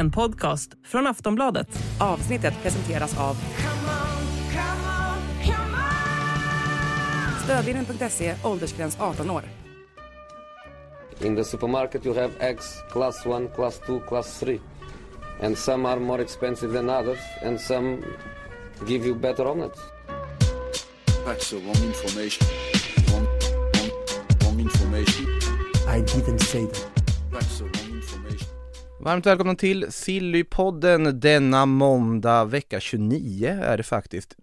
En podcast från Aftonbladet. Avsnittet presenteras av Stödlinjen.se, åldersgräns 18 år. In the supermarket, you have eggs class 1, class 2, class 3. And some are more expensive than others, and some give you better omelets. That's the wrong information. Wrong, wrong, wrong information. I didn't say that. That's the wrong information. Varmt välkomna till Sillypodden denna måndag, vecka 29 är det faktiskt.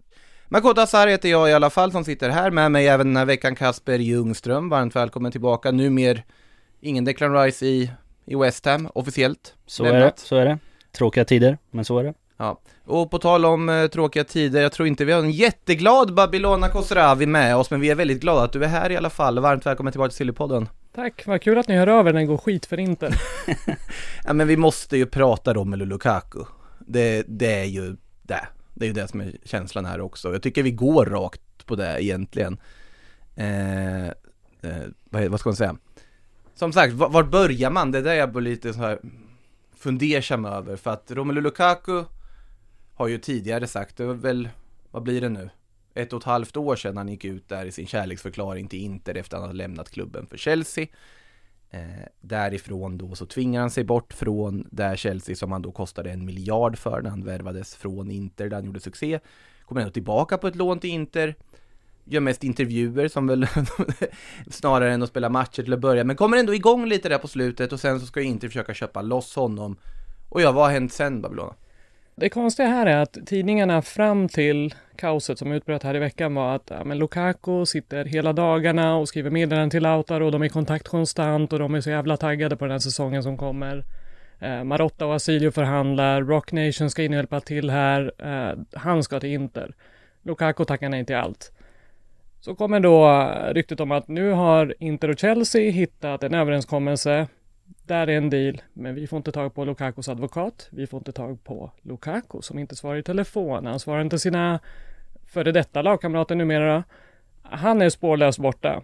Makoto Asar heter jag i alla fall som sitter här med mig även den här veckan Kasper Ljungström, varmt välkommen tillbaka. Numer ingen Declan Rice i, i West Ham officiellt. Så är det, Lämnat. så är det. Tråkiga tider, men så är det. Ja, och på tal om eh, tråkiga tider, jag tror inte vi har en jätteglad Babylona Khosravi med oss, men vi är väldigt glada att du är här i alla fall. Varmt välkommen tillbaka till Sillypodden. Tack, vad kul att ni hör över när det går skit för Inter. Ja men vi måste ju prata Romelu Lukaku. Det, det är ju det. Det är ju det som är känslan här också. Jag tycker vi går rakt på det egentligen. Eh, eh, vad, vad ska man säga? Som sagt, var, var börjar man? Det är där jag blir lite så här fundersam över. För att Romelu Lukaku har ju tidigare sagt, det var väl, vad blir det nu? Ett och ett halvt år sedan han gick ut där i sin kärleksförklaring till Inter efter att han hade lämnat klubben för Chelsea. Eh, därifrån då så tvingar han sig bort från där Chelsea som han då kostade en miljard för när han värvades från Inter där han gjorde succé. Kommer ändå tillbaka på ett lån till Inter. Gör mest intervjuer som väl snarare än att spela matcher till att börja. Men kommer ändå igång lite där på slutet och sen så ska Inter försöka köpa loss honom. Och ja, vad har hänt sen Babylona? Det konstiga här är att tidningarna fram till kaoset som utbröt här i veckan var att ja, men Lukaku sitter hela dagarna och skriver meddelanden till Lautaro och de är i kontakt konstant och de är så jävla taggade på den här säsongen som kommer. Eh, Marotta och Asilio förhandlar, Rock Nation ska in och hjälpa till här, eh, han ska till Inter. Lukaku tackar nej till allt. Så kommer då ryktet om att nu har Inter och Chelsea hittat en överenskommelse där är en deal, men vi får inte tag på Lukakos advokat. Vi får inte tag på Lukaku som inte svarar i telefon. Han svarar inte sina före detta lagkamrater numera. Han är spårlöst borta.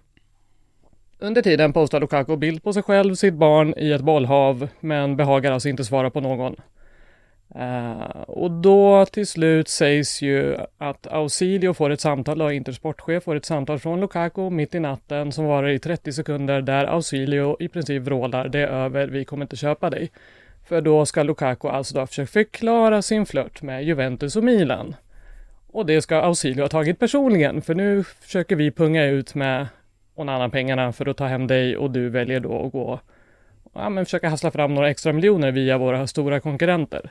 Under tiden postar Lukaku bild på sig själv, sitt barn i ett bollhav, men behagar alltså inte svara på någon. Eh, och då till slut sägs ju att Ausilio får ett samtal, då, Inters sportchef får ett samtal från Lukaku mitt i natten som varar i 30 sekunder där Ausilio i princip vrålar det är över, vi kommer inte köpa dig. För då ska Lukaku alltså då försöka förklara sin flört med Juventus och Milan. Och det ska Ausilio ha tagit personligen, för nu försöker vi punga ut med Onana-pengarna för att ta hem dig och du väljer då att gå ja, men försöka hassla fram några extra miljoner via våra stora konkurrenter.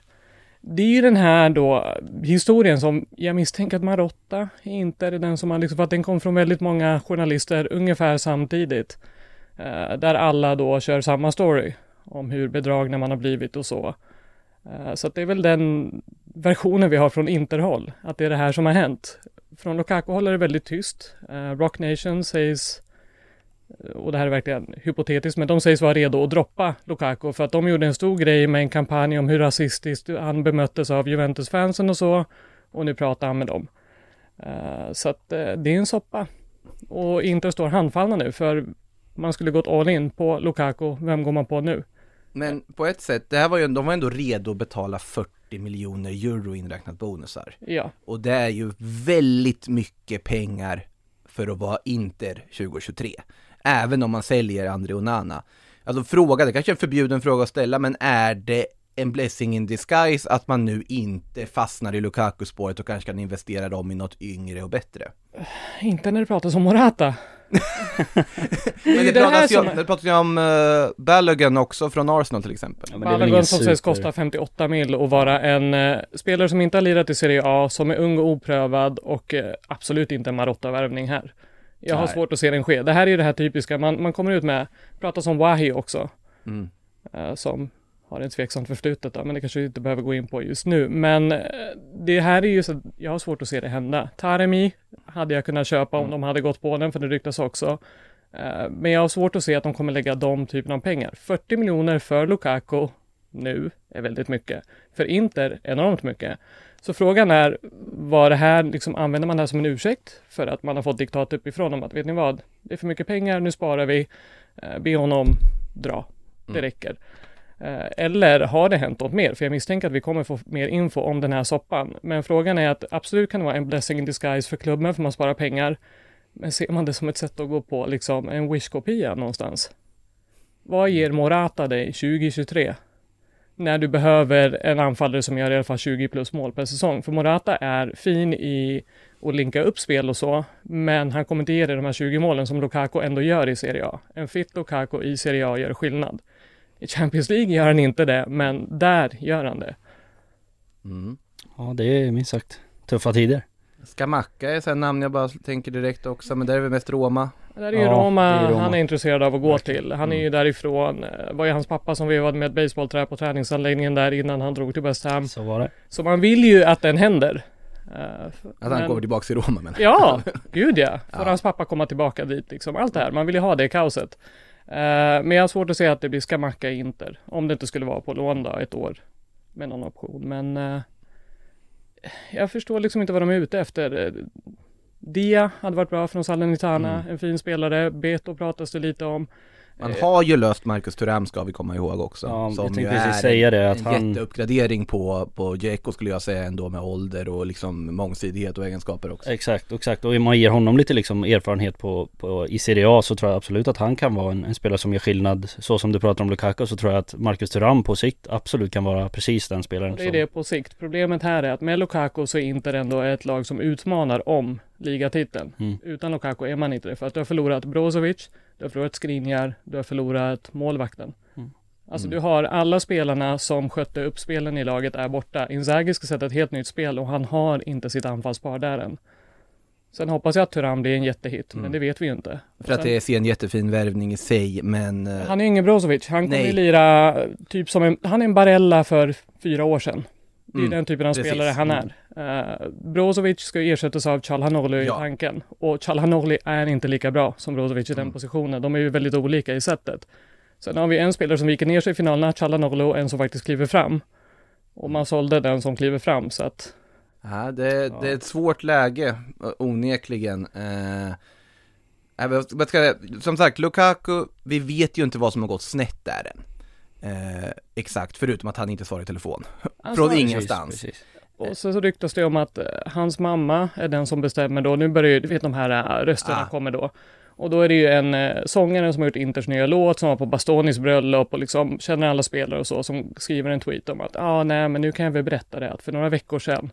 Det är ju den här då historien som jag misstänker att Marotta inte är den som har liksom, för att den kom från väldigt många journalister ungefär samtidigt. Eh, där alla då kör samma story om hur bedragna man har blivit och så. Eh, så att det är väl den versionen vi har från Interhåll, att det är det här som har hänt. Från Lukaku-håll är det väldigt tyst. Eh, Rock Nation sägs och det här är verkligen hypotetiskt, men de sägs vara redo att droppa Lukaku för att de gjorde en stor grej med en kampanj om hur rasistiskt han bemöttes av Juventus-fansen och så. Och nu pratar han med dem. Eh, så att eh, det är en soppa. Och Inter står handfallna nu, för man skulle gått all in på Lukaku. Vem går man på nu? Men på ett sätt, det här var ju, de var ändå redo att betala 40 miljoner euro inräknat bonusar. Ja, Och det är ju väldigt mycket pengar för att vara Inter 2023. Även om man säljer André Onana. Alltså fråga, det kanske är en förbjuden fråga att ställa, men är det en blessing in disguise att man nu inte fastnar i Lukaku-spåret och kanske kan investera dem i något yngre och bättre? inte när det pratas om Morata. Men det, det pratas ju det pratas ju om uh, Balogun också från Arsenal till exempel. Ja, är Balogun som sägs kosta 58 mil och vara en eh, spelare som inte har lirat i Serie A, som är ung och oprövad och eh, absolut inte en Marotta-värvning här. Jag har Nej. svårt att se den ske. Det här är ju det här typiska, man, man kommer ut med, pratas om Wahi också, Mm. eh, som har en tveksamt förflutet då, men det kanske vi inte behöver gå in på just nu. Men eh, det här är ju så, jag har svårt att se det hända. Taremi hade jag kunnat köpa om de hade gått på den, för det ryktas också. Eh, Men jag har svårt att se att de kommer lägga de typen av pengar. 40 miljoner för Lukaku nu är väldigt mycket. För Inter enormt mycket. Så frågan är, var det här, liksom, använder man det här som en ursäkt för att man har fått diktat uppifrån om att, vet ni vad, det är för mycket pengar, nu sparar vi, eh, be honom dra, det Mm. räcker. Eh, Eller har det hänt något mer? För jag misstänker att vi kommer få mer info om den här soppan. Men frågan är att absolut kan det vara en blessing in disguise för klubben för man sparar pengar. Men ser man det som ett sätt att gå på liksom en wish-kopia någonstans? Vad ger Morata dig 2023? När du behöver en anfallare som gör i alla fall 20 plus mål per säsong. För Morata är fin i att linka upp spel och så, men han kommer inte ge dig de här 20 målen som Lukaku ändå gör i Serie A. En fit Lukaku i Serie A gör skillnad. I Champions League gör han inte det, men där gör han det. Mm. Ja, det är minst sagt tuffa tider. Skamacka är ett namn jag bara tänker direkt också, men där är vi mest Roma. Det är ju Ja, Roma, är Roma. han är intresserad av att gå till. Han är ju därifrån. Eh, var ju hans pappa som vevade med ett basebollträ på träningsanläggningen där innan han drog till West Ham. Så var det. Så man vill ju att den händer. Eh, Att han men- kommer tillbaka till Roma men. Ja, gud ja. Får Ja. hans pappa komma tillbaka dit liksom. Allt det här. Man vill ju ha det kaoset. Eh, men jag har svårt att se att det blir Skamacka i Inter. Om det inte skulle vara på lån då, ett år. Med någon option. Men jag förstår liksom inte vad de är ute efter. Dia hade varit bra från Salernitana, Mm. en fin spelare. Beto pratas det lite om. Man Eh, har ju löst Marcus Thuram ska vi komma ihåg också. Ja, jag som tänkte ju precis är säga det, en, att en han- jätteuppgradering på, på Dzeko skulle jag säga ändå med ålder och liksom mångsidighet och egenskaper också. Exakt, exakt. Och om man ger honom lite liksom erfarenhet på, på, i Serie A så tror jag absolut att han kan vara en, en spelare som gör skillnad. Så som du pratar om Lukaku så tror jag att Marcus Thuram på sikt absolut kan vara precis den spelaren. Det är som- det på sikt. Problemet här är att med Lukaku så är Inter ändå ett lag som utmanar om ligatiteln. Mm. Utan Lukaku är man inte det. För att du har förlorat Brozovic, du har förlorat Skriniar, du har förlorat målvakten. Mm. Alltså Mm. du har alla spelarna som skötte upp spelen i laget är borta. Inzaghi ska sätta ett helt nytt spel och han har inte sitt anfallspar där än. Sen hoppas jag att Thuram blir en jättehit, men Mm. det vet vi ju inte. För att Sen- det ser en jättefin värvning i sig men eh, Han är ingen Brozovic. Han kommer ju lira eh, typ som en, han är en Barella för fyra år sedan. Det är Mm, den typen av precis. spelare han är. Uh, Brozovic ska ersättas av Calhanoglu i Ja. tanken. Och Calhanoglu är inte lika bra som Brozovic i den Mm. positionen. De är ju väldigt olika i sättet. Sen har vi en spelare som viker ner sig i finalerna, Calhanoglu, och en som faktiskt kliver fram. Och man sålde den som kliver fram så att ja, det, det är ett svårt läge onekligen. Jag, som sagt, Lukaku, vi vet ju inte vad som har gått snett där än. Eh, exakt, förutom att han inte svarar i telefon. Alltså, Från ingenstans. Precis, precis. Och så, så ryktas det om att eh, hans mamma är den som bestämmer då. Nu börjar ju, du vet de här eh, rösterna Ah. kommer då. Och då är det ju en eh, sångare som har gjort Inters nya låt, som var på Bastonis bröllop och liksom känner alla spelare och så, som skriver en tweet om att ja, ah, nej, men nu kan jag väl berätta det att för några veckor sedan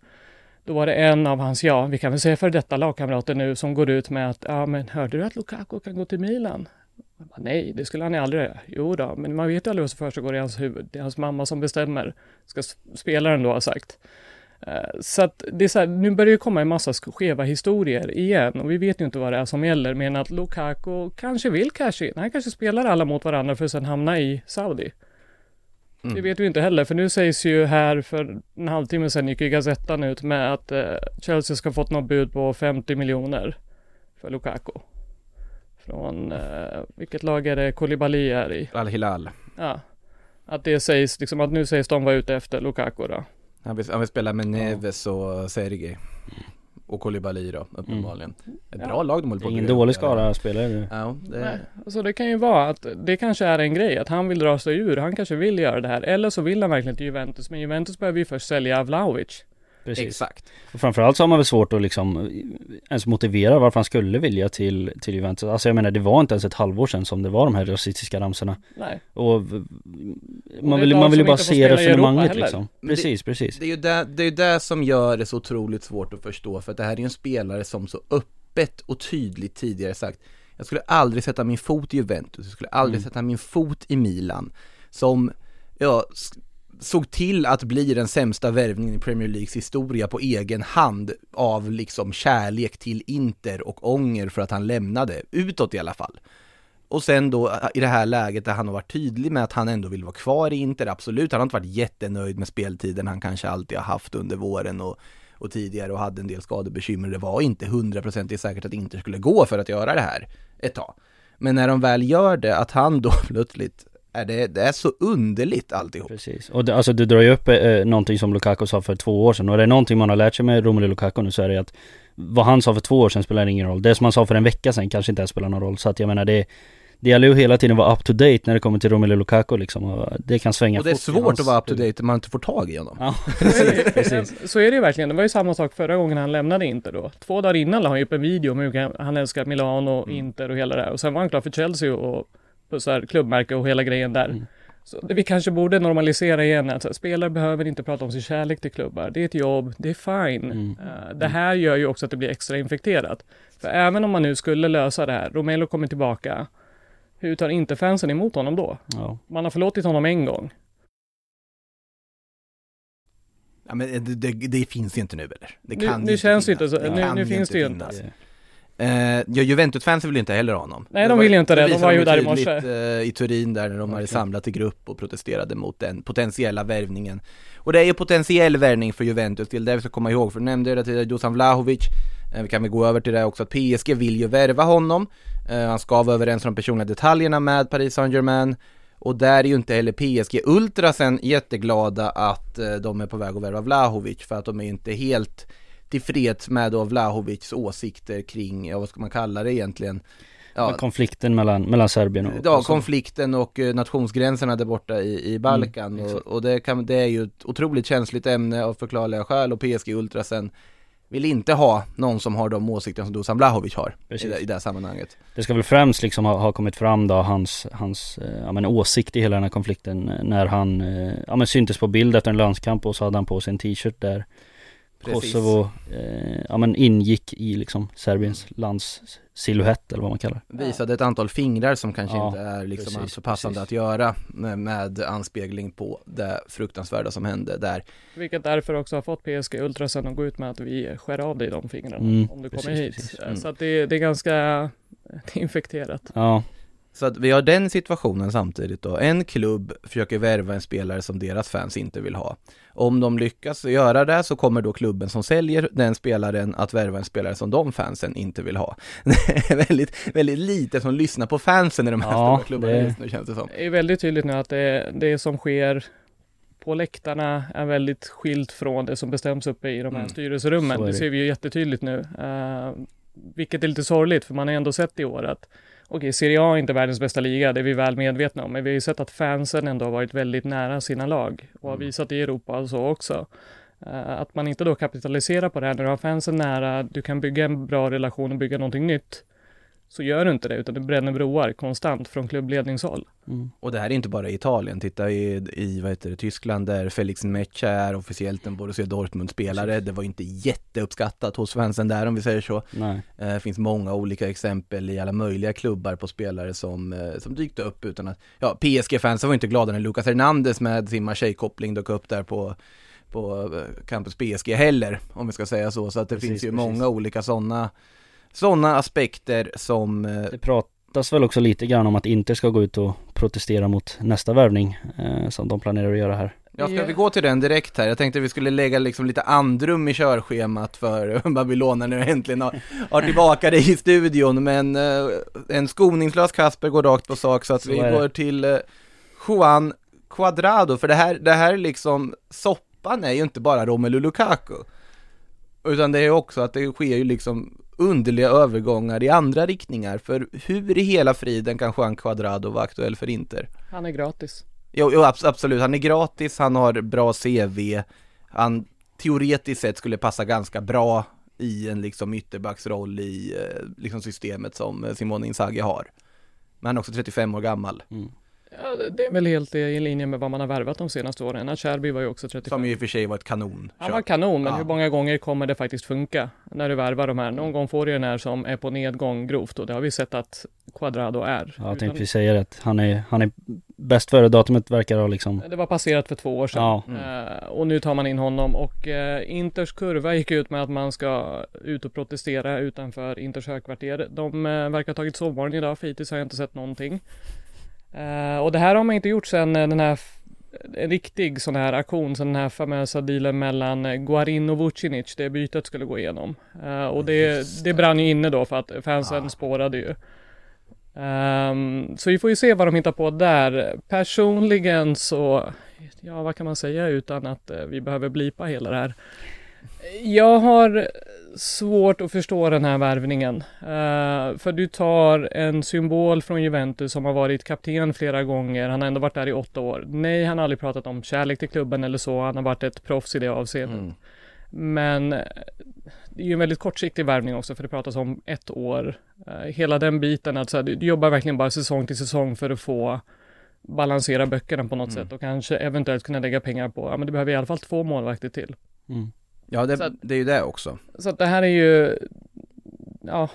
då var det en av hans, ja, vi kan väl säga för detta lagkamrater nu, som går ut med att, ja, men hörde du att Lukaku kan gå till Milan? Bara, Nej, det skulle han ju aldrig göra. Jo då, men man vet ju aldrig vad som försiggår i hans huvud. Det är hans mamma som bestämmer, ska spelaren då ha sagt. Eh, Så att det är så här, nu börjar det komma en massa sk- skeva historier igen och vi vet ju inte vad det är som gäller, men att Lukaku kanske vill casha in. Han kanske spelar alla mot varandra för att sen hamna i Saudi. Mm. Det vet vi inte heller, för nu sägs ju här för en halvtimme sedan gick ju Gazettan ut med att eh, Chelsea ska fått något bud på 50 miljoner för Lukaku. Från, eh, vilket lag är det Koulibaly är i? Al-Hilal. Ja. Att det sägs, liksom att nu sägs de vara ute efter Lukaku då. Han vill, han vill spela med Neves och Sergej. Och Koulibaly då, uppenbarligen. Ett Ja. bra lag de håller Det på ingen dålig skara spelare nu. Ja, Nej, det, alltså det kan ju vara att det kanske är en grej, att han vill dra sig ur, han kanske vill göra det här. Eller så vill han verkligen till Juventus, men Juventus behöver ju först sälja Vlahovic. Precis. exakt. Och framförallt så har man väl svårt att liksom ens motivera varför han skulle vilja till, till Juventus. Alltså jag menar det var inte ens ett halvår sedan som det var de här rasistiska ramsorna. Nej. Och Och man vill, man vill ju bara se resonemanget liksom. Men det- Precis, precis. Det är ju det, det, är det som gör det så otroligt svårt att förstå för att det här är ju en spelare som så öppet och tydligt tidigare sagt Jag skulle aldrig sätta min fot i Juventus, jag skulle aldrig Mm. sätta min fot i Milan Som, ja, såg till att bli den sämsta värvningen i Premier Leagues historia på egen hand av liksom kärlek till Inter och ånger för att han lämnade, utåt i alla fall och sen då eh, i det här läget där han har varit tydlig med att han ändå vill vara kvar i Inter, absolut, han har inte varit jättenöjd med speltiden han kanske alltid har haft under våren och, och tidigare och hade en del skadebekymmer. Det var inte hundraprocentigt säkert att Inter skulle gå för att göra det här ett tag. Men när de väl gör det, att han då plötsligt, är det, det är så underligt alltihop. Precis. Och det, alltså du drar ju upp eh, någonting som Lukaku sa för två år sedan. Och är det någonting man har lärt sig med Romelu Lukaku nu så är det att vad han sa för två år sedan spelar ingen roll. Det som han sa för en vecka sedan kanske inte ens spelar någon roll. Så att jag menar det det gäller ju hela tiden att vara up to date när det kommer till Romelu Lukaku liksom. Och det kan svänga Och det är fort svårt hans att vara up to date om man inte får tag i honom. Ja, Så är det- precis. Så är det ju verkligen. Det var ju samma sak förra gången han lämnade Inter då. Två dagar innan la han ju upp en video om hur han älskar Milano, Mm. Inter och hela det här. Och sen var han klar för Chelsea och pussar klubbmärke och hela grejen där. Mm. Så vi kanske borde normalisera igen att så här, spelare behöver inte prata om sin kärlek till klubbar. Det är ett jobb, det är fine. Mm. Eh, det här gör ju också att det blir extra infekterat. För även om man nu skulle lösa det här, Romelo kommer tillbaka. Hur tar inte fansen emot honom då? Ja. Man har förlåtit honom en gång. Ja, men det, det, det finns ju inte nu eller? Det Nu- kan nu inte känns det finnas. inte så- nu- kan nu ju finns det ju finnas. Eh, ja, Juventus-fansen vill ju inte heller ha honom. Nej, de vill ju inte det. De var ju där i morse. eh, i Turin där när de hade Okej. samlat i grupp och protesterade mot den potentiella värvningen. Och det är ju potentiell värvning för Juventus, det är det vi ska komma ihåg, för du nämnde det till Dusan Vlahovic. Eh, vi kan väl gå över till det också, att PSG vill ju värva honom. Eh, han ska vara överens om de personliga detaljerna med Paris Saint-Germain. Och där är ju inte heller PSG Ultrasen jätteglada att eh, de är på väg att värva Vlahovic för att de är ju inte helt tillfreds med då Vlahovics åsikter kring, ja vad ska man kalla det egentligen? Ja, Konflikten mellan, mellan Serbien och... Ja, och konflikten och eh, nationsgränserna där borta i, i Balkan. Mm, och, och det, kan, det är ju ett otroligt känsligt ämne av förklarliga skäl och PSG Ultrasen vill inte ha någon som har de åsikter som Dusan Vlahovic har i det, i det här sammanhanget. Det ska väl främst liksom ha, ha kommit fram då hans, hans eh, ja, men åsikt i hela den här konflikten eh, när han ja, men syntes på bild efter en landskamp och så hade han på sig en t-shirt där Precis. Kosovo eh, ja, men ingick i liksom Serbiens lands silhuett eller vad man kallar det. Visade ett antal fingrar som kanske Ja, inte är liksom precis, alltför passande precis. att göra med, med anspegling på det fruktansvärda som hände där. Vilket därför också har fått PSG Ultrasen att gå ut med att vi skär av dig de fingrarna Mm, om du kommer precis, hit. precis. Eh, Mm. Så att det, det är ganska infekterat. Ja, Så att vi har den situationen samtidigt då. En klubb försöker värva en spelare som deras fans inte vill ha. Om de lyckas göra det så kommer då klubben som säljer den spelaren att värva en spelare som de fansen inte vill ha. Det är väldigt, väldigt lite som lyssnar på fansen i de här Ja, stora klubbarna det- just nu känns det som. Det är väldigt tydligt nu att det, det som sker på läktarna är väldigt skilt från det som bestäms uppe i de här Mm. styrelserummen. Det det. ser vi ju jättetydligt nu. Eh, vilket är lite sorgligt för man har ändå sett i år att Okej, Serie A är inte världens bästa liga, det är vi väl medvetna om, men vi har ju sett att fansen ändå har varit väldigt nära sina lag och har Mm. visat i Europa och så också. Eh, att man inte då kapitaliserar på det här när du har fansen nära, du kan bygga en bra relation och bygga någonting nytt. Så gör du inte det, utan du bränner broar konstant från klubbledningshåll. mm. Och det här är inte bara i Italien, titta i, i vad heter det, Tyskland där Felix Mecha är officiellt en Borussia Dortmund-spelare. Det var inte jätteuppskattat hos fansen där om vi säger så. nej, Eh, Det finns många olika exempel i alla möjliga klubbar på spelare som, eh, som dykte upp utan att, ja PSG-fansen var inte glada när Lucas Hernandez med sin Marseille-koppling dök upp där på på eh, Campus PSG heller, om vi ska säga så. Så att det Precis, finns ju precis. många olika sådana sådana aspekter som eh, Det pratas väl också lite grann om att Inter ska gå ut och protestera mot nästa värvning eh, som de planerar att göra här. Ja, ska vi gå till den direkt här? Jag tänkte vi skulle lägga liksom lite andrum i körschemat för Babylona när vi äntligen har, har tillbaka dig i studion. Men eh, en skoningslös Kasper går rakt på sak så att Så vi går till eh, Juan Cuadrado. För det här, det här liksom, soppan är ju inte bara Romelu Lukaku. Utan det är också att det sker ju liksom underliga övergångar i andra riktningar. För hur i hela friden kan Juan Cuadrado vara aktuell för Inter? Han är gratis. Jo, jo abs- absolut, han är gratis, han har bra CV, han teoretiskt sett skulle passa ganska bra i en liksom ytterbacksroll i eh, liksom systemet som eh, Simone Inzaghi har. Men han är också 35 år gammal, Mm. Ja, det- är väl helt i linje med vad man har värvat de senaste åren. Acerbi var ju också 35. som ju i och för sig var ett kanon. Han var kanon, men Ja. hur många gånger kommer det faktiskt funka när du värvar de här? Någon gång får du den här som är på nedgång grovt och det har vi sett att Quadrado är. Ja, jag tänkte precis säga det, att han är, han är bäst före datumet verkar ha liksom Det var passerat för två år sedan. Ja. Eh, och nu tar man in honom och eh, Inters kurva gick ut med att man ska ut och protestera utanför Inters högkvarter. De eh, verkar ha tagit sovmorgon idag, för hittills har jag inte sett någonting. Eh, och det här har man inte gjort sedan eh, den här en riktig sån här aktion, så den här famösa dealen mellan eh, Guarin och Vucinic, det bytet skulle gå igenom. Eh, och det, det brann ju inne då för att fansen spårade ju. Ehm, så vi får ju se vad de hittar på där. Personligen så, ja vad kan man säga utan att eh, vi behöver blipa hela det här. Jag har svårt att förstå den här värvningen. Eh, för du tar en symbol från Juventus som har varit kapten flera gånger. Han har ändå varit där i åtta år. Nej, han har aldrig pratat om kärlek till klubben eller så. Han har varit ett proffs i det avseendet. Mm. Men eh, det är ju en väldigt kortsiktig värvning också för det pratas om ett år. Eh, hela den biten att så här, du, du jobbar verkligen bara säsong till säsong för att få balansera böckerna på något Mm. sätt och kanske eventuellt kunna lägga pengar på, ja men du behöver i alla fall två målvakter till. Mm. Ja, det, att- det är ju det också. Så att det här är ju, ja,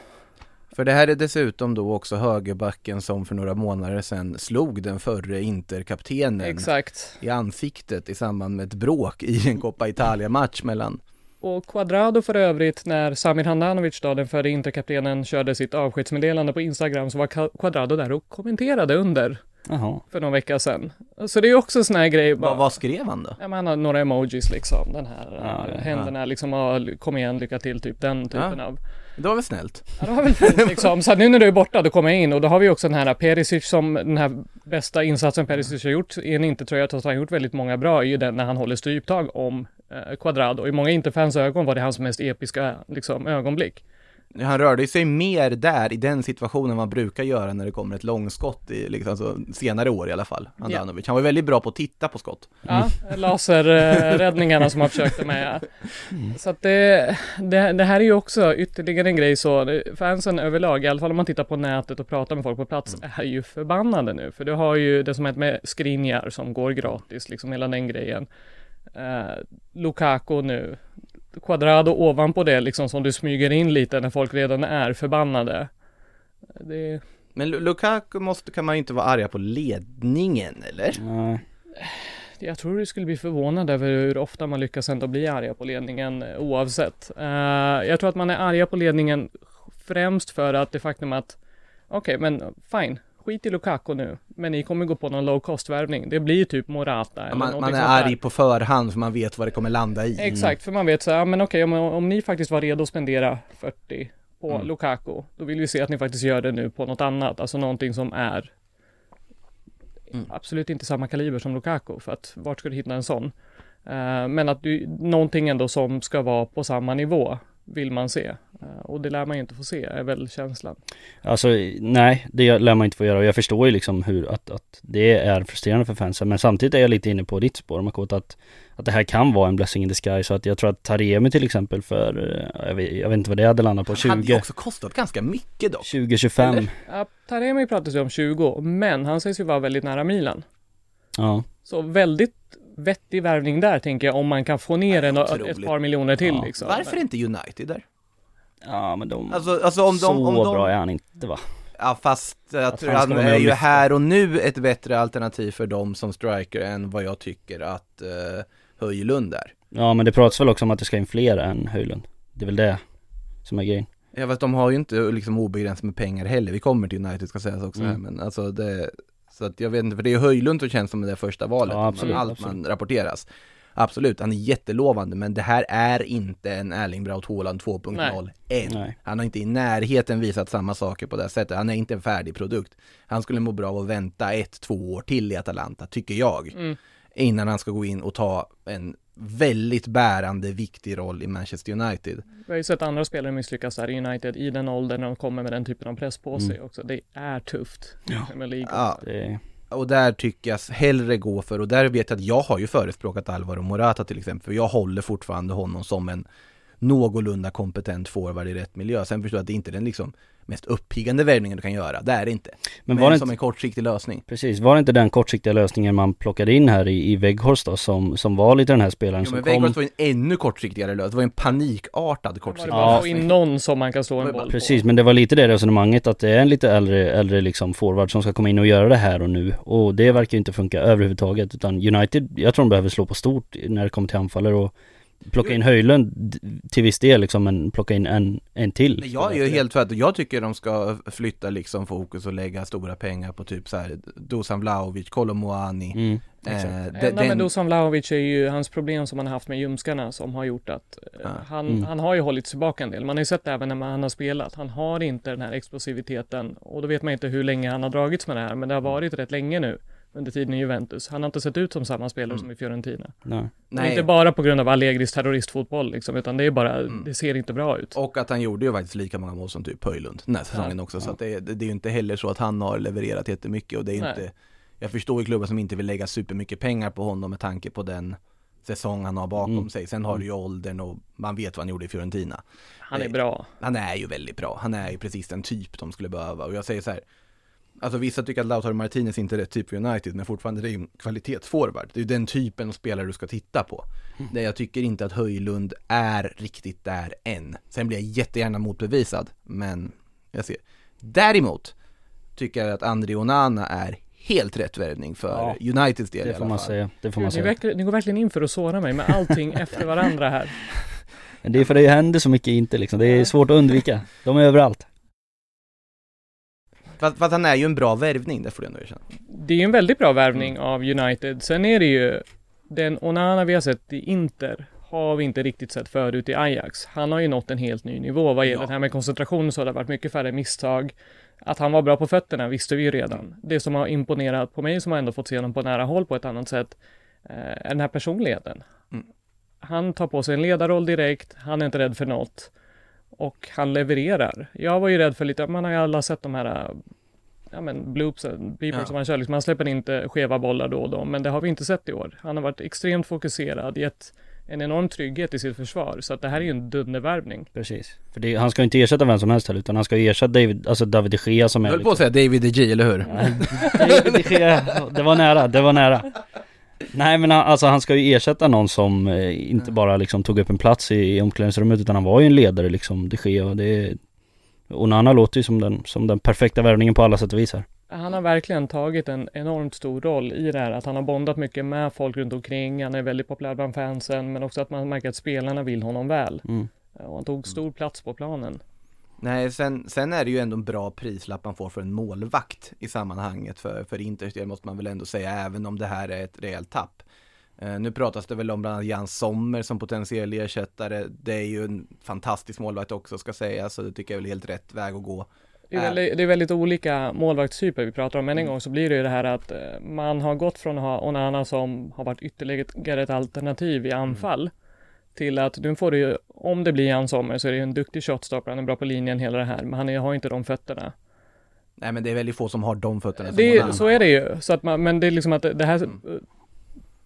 För det här är dessutom då också högerbacken som för några månader sedan slog den förre Interkaptenen exakt. i ansiktet i samband med ett bråk i en Coppa Italia-match mellan Och Quadrado för övrigt, när Samir Handanovic då, den förre interkaptenen, körde sitt avskedsmeddelande på Instagram så var Quadrado där och kommenterade under Jaha. för någon vecka sedan. Så det är ju också sån här grej. bara- Vad, vad skrev han då? Ja, men han har några emojis liksom, den här Ja, ja, ja, händerna liksom, och kom igen, lycka till, typ den typen av. Det var väl snällt? Ja, det var väl fint liksom. Så nu när du är borta, då kommer jag in och då har vi också den här Perisic som den här bästa insatsen Perisic har gjort i en Inter-tröja, trots att han har gjort väldigt många bra, är ju den när han håller stryptag om eh, Quadrado. I många Interfans ögon var det hans mest episka liksom, ögonblick. Han rörde sig mer där i den situationen än man brukar göra när det kommer ett långskott i liksom, alltså, senare år i alla fall, Handanovic. Han var väldigt bra på att titta på skott. Ja, laserräddningarna som han försökte med. Ja. Så att det, det, det här är ju också ytterligare en grej så, fansen överlag, i alla fall om man tittar på nätet och pratar med folk på plats, är ju förbannade nu. För du har ju det som hänt med Skriniar som går gratis, liksom hela den grejen. Eh, Lukaku nu. Quadrado ovanpå det liksom som du smyger in lite när folk redan är förbannade. Det, Men Lu- Lukaku måste, kan man ju inte vara arga på ledningen, eller? Nej. Jag tror du skulle bli förvånad över hur ofta man lyckas ändå bli arga på ledningen eh, oavsett. Eh, jag tror att man är arga på ledningen främst för att det faktum att okej, men fine, skit i Lukaku nu, men ni kommer gå på någon low cost värvning. Det blir typ Morata eller Man, man är arg på förhand för man vet vad det kommer landa i. Exakt, för man vet så här, men okej, om, om ni faktiskt var redo att spendera 40 på Mm. Lukaku, då vill vi se att ni faktiskt gör det nu på något annat, alltså någonting som är Mm. absolut inte samma kaliber som Lukaku, för att vart ska du hitta en sån? Eh, men att du, någonting ändå som ska vara på samma nivå vill man se. Eh, och det lär man ju inte få se, är väl känslan. Alltså nej, det lär man inte få göra och jag förstår ju liksom hur att, att det är frustrerande för fansen men samtidigt är jag lite inne på ditt spår Makoto att, att det här kan vara en blessing in the sky så att jag tror att Taremi till exempel för, eh, jag vet, jag vet inte vad det hade landat på, Han hade ju 20, också kostat ganska mycket dock. 20-25 Eller? Ja, Taremi pratas ju om 20, men han sägs ju vara väldigt nära Milan. Ja, Så väldigt vettig värvning där tänker jag om man kan få ner en, ett par miljoner till Ja. liksom. Varför inte United där? ja men de, Alltså, alltså om de, så om de, bra är han inte va? Ja fast jag Att tror han han är ju här och nu ett bättre alternativ för dem som striker än vad jag tycker att uh, Höjlund är. Ja men det pratas väl också om att det ska in fler än Höjlund Det är väl det som är grejen Ja fast de har ju inte liksom obegränsat med pengar heller. Vi kommer till United ska sägas också här Mm. men alltså det Så att jag vet inte, för det är Höjlund som känns som det första valet. Ja, absolut, allt absolut. man rapporteras. Absolut, han är jättelovande men det här är inte en Erling Braut Haaland 2.0 än. Nej. Han har inte i närheten visat samma saker på det här sättet. Han är inte en färdig produkt. Han skulle må bra av att vänta ett, två år till i Atalanta, tycker jag. Mm. Innan han ska gå in och ta en väldigt bärande, viktig roll i Manchester United. Vi har ju sett andra spelare misslyckas där i United i den åldern när de kommer med den typen av press på sig Mm. också. Det är tufft. i Ja. Premier League. Ja, det, och där tycker jag hellre gå för, och där vet jag att jag har ju förespråkat Alvaro Morata till exempel, för jag håller fortfarande honom som en någorlunda kompetent forward i rätt miljö. Sen förstår jag att det inte är den liksom mest uppiggande värvningen du kan göra, det är det inte. Men Men, var det som inte, en kortsiktig lösning. precis, var det inte den kortsiktiga lösningen man plockade in här i, i Weghorst då som, som var lite den här spelaren Jo, som men kom Weghorst var en ännu kortsiktigare lösning, det var en panikartad kortsiktig få lösning. in någon som man kan slå en boll Precis, på? men det var lite det resonemanget att det är en lite äldre, äldre liksom forward som ska komma in och göra det här och nu och det verkar ju inte funka överhuvudtaget utan United, jag tror de behöver slå på stort när det kommer till anfallare och plocka in Höjlund till viss del liksom men plocka in en, en till. Men jag är ju helt för att jag tycker de ska flytta liksom fokus och lägga stora pengar på typ så här Dusan Vlahovic, Kolomoani. Mm, Eh, exakt. de- Enda med Dusan Vlahovic är ju hans problem som han har haft med ljumskarna som har gjort att eh, Ja. han, Mm. han har ju hållit tillbaka en del. Man har ju sett det även när man, han har spelat. Han har inte den här explosiviteten och då vet man inte hur länge han har dragits med det här men det har varit rätt länge nu. Under tiden i Juventus. Han har inte sett ut som samma spelare Mm. som i Fiorentina. Nej. Det är inte bara på grund av Allegris terroristfotboll liksom, utan det är bara, Mm. det ser inte bra ut. Och att han gjorde ju faktiskt lika många mål som typ Höjlund den här säsongen också. Så att det, det, det är ju inte heller så att han har levererat jättemycket och det är Nej. inte Jag förstår ju klubbar som inte vill lägga supermycket pengar på honom med tanke på den säsong han har bakom Mm. sig. Sen har du ju åldern och man vet vad han gjorde i Fiorentina. Han är Nej. bra. Han är ju väldigt bra. Han är ju precis den typ de skulle behöva. Och jag säger så här. Alltså vissa tycker att Lautaro Martinez inte är rätt typ för United, men fortfarande det är ju en kvalitetsforward. Det är ju den typen av spelare du ska titta på. Det jag tycker inte att Höjlund är riktigt där än. Sen blir jag jättegärna motbevisad, men jag ser. Däremot tycker jag att André Onana är helt rätt värvning för Ja, Uniteds del i Det får alla man fall. säga. Det får man Ni, säga. verkar, ni går verkligen in för att såra mig med allting efter varandra här. Men det är för det händer så mycket inte liksom. Det är svårt att undvika. De är överallt. Fast, fast han är ju en bra värvning, det får du ändå erkänna. Det är ju en väldigt bra värvning av United. Sen är det ju den Onana vi har sett i Inter har vi inte riktigt sett förut i Ajax. Han har ju nått en helt ny nivå vad gäller Ja. det här med koncentration så har det varit mycket färre misstag. Att han var bra på fötterna visste vi ju redan. Det som har imponerat på mig som har ändå fått se honom på nära håll på ett annat sätt eh, är den här personligheten. Mm. Han tar på sig en ledarroll direkt, han är inte rädd för något och han levererar. Jag var ju rädd för lite, man har ju alla sett de här ja men bloops, beepers Ja. som han kör, liksom, han släpper inte skeva bollar då och då, men det har vi inte sett i år. Han har varit extremt fokuserad, gett en enorm trygghet i sitt försvar, så att det här är ju en dundervärvning. Precis. För det, han ska inte ersätta vem som helst heller, utan han ska ersätta David, alltså David de Gea som Jag är höll på att säga David de G, eller hur? David de Gea, det var nära, det var nära. Nej men han- alltså han ska ju ersätta någon som eh, inte bara liksom tog upp en plats i, i omklädningsrummet utan han var ju en ledare liksom, de Gea och det Onana låter ju som den, som den perfekta värvningen på alla sätt och vis här. Han har verkligen tagit en enormt stor roll i det här, att han har bondat mycket med folk runt omkring, han är väldigt populär bland fansen, men också att man märker att spelarna vill honom väl. Mm. Och han tog stor plats på planen. Nej, sen, sen är det ju ändå en bra prislapp man får för en målvakt i sammanhanget. För, för Inters del måste man väl ändå säga, även om det här är ett rejält tapp. Eh, nu pratas det väl om bland annat Jan Sommer som potentiell ersättare. Det är ju en fantastisk målvakt också ska sägas, så det tycker jag är väl helt rätt väg att gå. Det är, väldigt, det är väldigt olika målvaktstyper vi pratar om. Men en gång så blir det ju det här att eh, man har gått från att ha Onana som har varit ytterligare ett alternativ i anfall till att nu får du ju, om det blir Jan Sommer så är det ju en duktig shotstopper, han är bra på linjen hela det här, men han är, har inte de fötterna. Nej men det är väldigt få som har de fötterna Det, så är det ju, så att man, men det är liksom att det här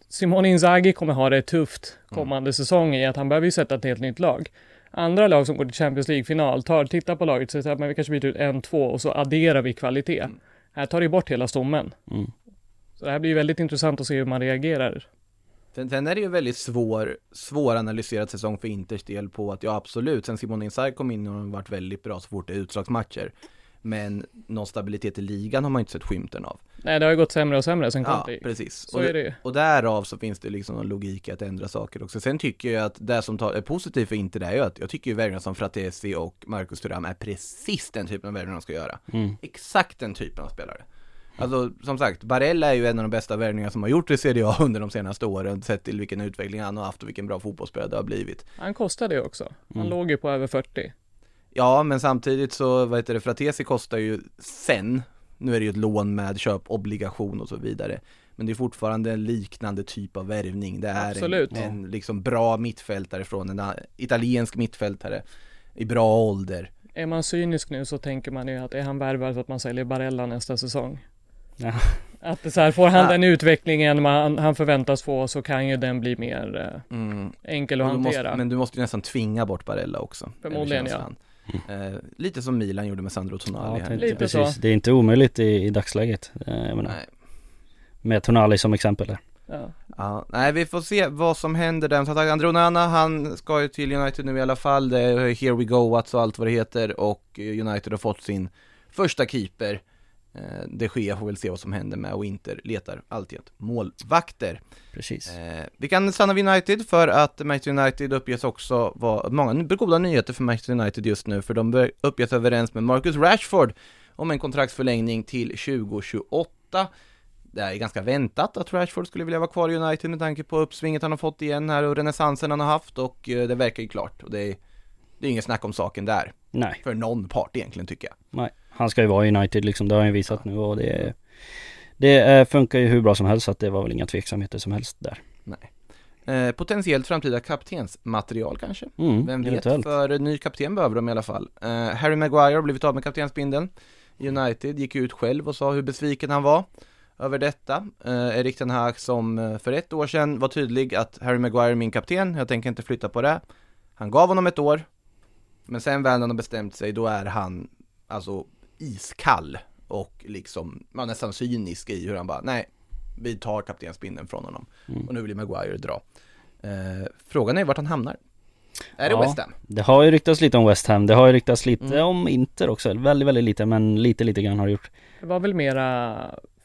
Simone Inzaghi kommer ha det tufft kommande säsong i att han behöver ju sätta ett helt nytt lag. Andra lag som går till Champions League-final tar, tittar på laget och säger att vi kanske byter ut en, två och så adderar vi kvalitet. Här tar det bort hela stommen. Mm. Så det här blir ju väldigt intressant att se hur man reagerar. Sen, sen är det ju väldigt svår, svåranalyserad säsong för Inters del på att ja absolut, sen Simone Inzaghi kom in och har varit väldigt bra så fort det är utslagsmatcher. Men någon stabilitet i ligan har man inte sett skymten av. Nej, det har ju gått sämre och sämre sen Ja, Conte. precis. Så och, är det ju. och därav så finns det liksom någon logik att ändra saker också. Sen tycker jag att det som tar, är positivt för Inter det är ju att jag tycker ju värvningar som Fratesi och Marcus Thuram är precis den typen av värvningar de ska göra. Mm. Exakt den typen av spelare. Alltså som sagt, Barella är ju en av de bästa värvningar som har gjort i Serie A under de senaste åren, sett till vilken utveckling han har haft och vilken bra fotbollsspelare det har blivit. Han kostade ju också. Han Mm. låg ju på över 40. Ja, men samtidigt så, vad heter det, Fratesi kostar ju sen, nu är det ju ett lån med köpobligation och så vidare. Men det är fortfarande en liknande typ av värvning. Det är Absolut. en, en liksom bra mittfältare från en italiensk mittfältare i bra ålder. Är man cynisk nu så tänker man ju att är han värvad för att man säljer Barella nästa säsong? Ja. Att så här, får han Ja. den utvecklingen man, han förväntas få så kan ju den bli mer eh, Mm. enkel att hantera. måste, men du måste ju nästan tvinga bort Barella också. Förmodligen, ja. Eh, lite som Milan gjorde med Sandro Ja, Tonali tänkte Lite precis. så. Det är inte omöjligt i, i dagsläget. Eh, Jag menar, Nej. med Tonali som exempel där. Ja. Ja, nej vi får se vad som händer där. Som sagt, André Onana, han ska ju till United nu i alla fall. Det är here we go, what's och allt vad det heter. Och United har fått sin första keeper. Eh, De Gea får väl se vad som händer med och Inter letar alltid målvakter. Precis. Eh, vi kan stanna vid United för att Manchester United uppges också vara, många goda nyheter för Manchester United just nu för de uppges överens med Marcus Rashford om en kontraktsförlängning till 2028. Det är ganska väntat att Rashford skulle vilja vara kvar i United med tanke på uppsvinget han har fått igen här och renässansen han har haft och eh, det verkar ju klart och det är, det är inget snack om saken där Nej, för någon part egentligen tycker jag. nej. Han ska ju vara i United liksom, det har han ju visat nu och det det funkar ju hur bra som helst så att det var väl inga tveksamheter som helst där. Eh, potentiellt framtida kaptensmaterial kanske? Mm, Vem vet, eventuellt. för ny kapten behöver de i alla fall. Eh, Harry Maguire har blivit av med kaptensbindeln. United gick ut själv och sa hur besviken han var över detta. Eh, Erik Ten Hag som eh, för ett år sedan var tydlig att Harry Maguire är min kapten, jag tänker inte flytta på det. Han gav honom ett år, men sen väl när han har bestämt sig, då är han alltså iskall och liksom, ja, nästan cynisk i hur han bara, nej, vi tar kaptensbindeln från honom. Mm. Och nu vill Maguire dra. Eh, frågan är vart han hamnar. Är det Ja. West Ham? Det har ju ryktats lite om West Ham, det har ju ryktats lite Mm. om Inter också, väldigt, väldigt lite men lite, lite grann har det gjort. Det var väl mera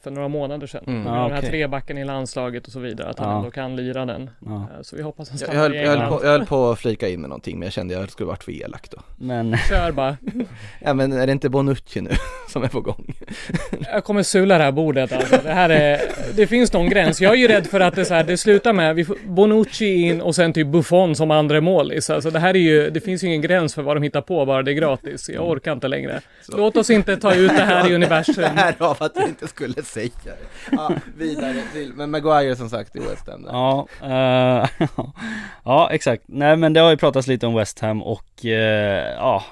för några månader sedan. Mm. Med Ja, den här okej. trebacken i landslaget och så vidare. Att han Ja. ändå kan lira den. Ja. Eh, Så vi hoppas han Jag, stannar jag, höll, i jag, höll på, jag höll på att flika in med någonting, men jag kände att jag skulle varit för elak då. Men Kör bara. Ja men är det inte Bonucci nu som är på gång? Jag kommer sula det här bordet alltså. Det här är... Det finns någon gräns. Jag är ju rädd för att det, så här, det slutar med vi får Bonucci in och sen typ Buffon som andra målis. Alltså det här är ju... Det finns ju ingen gräns för vad de hittar på bara det är gratis. Jag orkar inte längre. Låt oss inte ta ut det här i universum. Därav att jag inte skulle säga det. Ja, vidare till, men Maguire som sagt i West Ham där. Ja, eh, ja exakt. Nej men det har ju pratats lite om West Ham och eh, ja,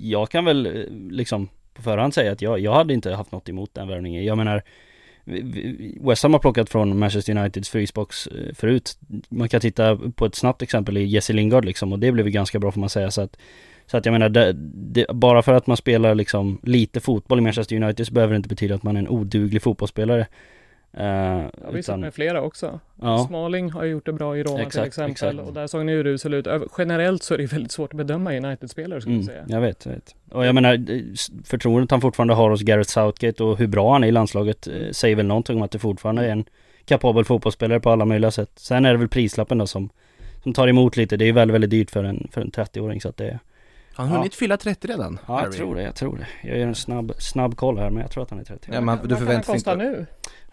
jag kan väl eh, liksom på förhand säga att jag, jag hade inte haft något emot den värvningen. Jag menar West Ham har plockat från Manchester Uniteds frysbox eh, förut. Man kan titta på ett snabbt exempel i Jesse Lingard liksom och det blev ju ganska bra får man säga så att så att jag menar, det, det, bara för att man spelar liksom lite fotboll i Manchester United så behöver det inte betyda att man är en oduglig fotbollsspelare. Eh, Ja, vi sett utan- med flera också. ja. Smalling har gjort det bra i Roma till Exakt, exempel. exakt. Och där såg han ju urusel ut. Generellt så är det väldigt svårt att bedöma United-spelare skulle jag Mm, säga. jag vet, jag vet. Och jag menar, förtroendet han fortfarande har hos Gareth Southgate och hur bra han är i landslaget eh, säger väl någonting om att det fortfarande är en kapabel fotbollsspelare på alla möjliga sätt. Sen är det väl prislappen då som, som tar emot lite. Det är ju väldigt, dyrt för en, för en 30-åring så att det Har han hunnit fylla 30 redan? Ja, jag Harry? tror det, jag tror det. Jag gör en snabb, snabb koll här men jag tror att han är 30. Ja, Vad du förväntar dig kosta inte... nu?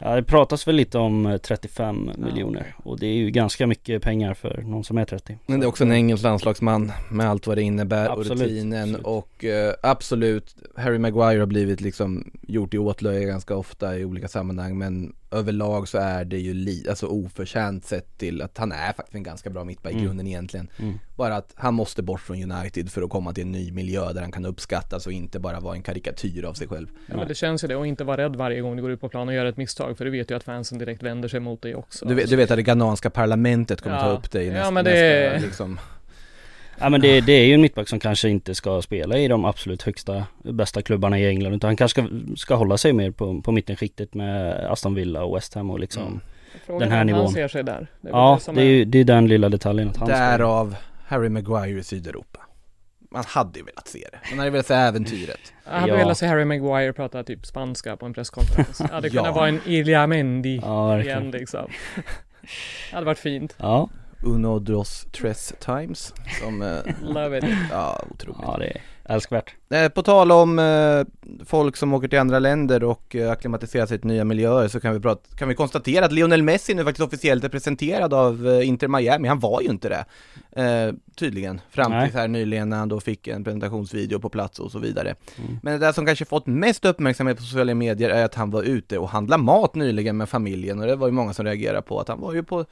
Ja, det pratas väl lite om eh, 35 miljoner och det är ju ganska mycket pengar för någon som är 30. Men det är också en engelsk landslagsman med allt vad det innebär och Absolut, rutinen absolut. och eh, absolut Harry Maguire har blivit liksom gjort i åtlöje ganska ofta i olika sammanhang men överlag så är det ju li, alltså oförtjänt sett till att han är faktiskt en ganska bra mittback i Mm. grunden egentligen. Mm. Bara att han måste bort från United för att komma till en ny miljö där han kan uppskattas och inte bara vara en karikatyr av sig själv. Ja, men det känns ju det och inte vara rädd varje gång du går ut på plan och gör ett misstag för du vet ju att fansen direkt vänder sig mot dig också. Du vet, du vet att det ghananska parlamentet kommer Ja. ta upp dig i Ja, nästa, men det- nästa liksom. Ja men det, det är ju en mittback som kanske inte ska spela i de absolut högsta, bästa klubbarna i England utan han kanske ska, ska hålla sig mer på, på mittenskiktet med Aston Villa och West Ham och liksom Mm. Frågan den här nivån. han ser sig där. Det Ja, det är ju det är den lilla detaljen att han Därav Harry Maguire i Sydeuropa. Man hade ju velat se det. Man hade velat se äventyret. Jag hade Ja. velat se Harry Maguire prata typ spanska på en presskonferens. Det hade kunnat Ja. vara en Ilja Mendy Ja, igen liksom. Det hade varit fint. Ja, Uno dos tres times. Som, eh, Love it. ja, otroligt. ja det är älskvärt. Eh, På tal om eh, folk som åker till andra länder och eh, acklimatiserar sig till nya miljöer så kan vi, prata, kan vi konstatera att Lionel Messi nu faktiskt officiellt är presenterad av eh, Inter Miami. Han var ju inte det, tydligen, fram Nej. till här nyligen när han då fick en presentationsvideo på plats och så vidare. Mm. Men det där som kanske fått mest uppmärksamhet på sociala medier är att han var ute och handlade mat nyligen med familjen och det var ju många som reagerade på att han var ju på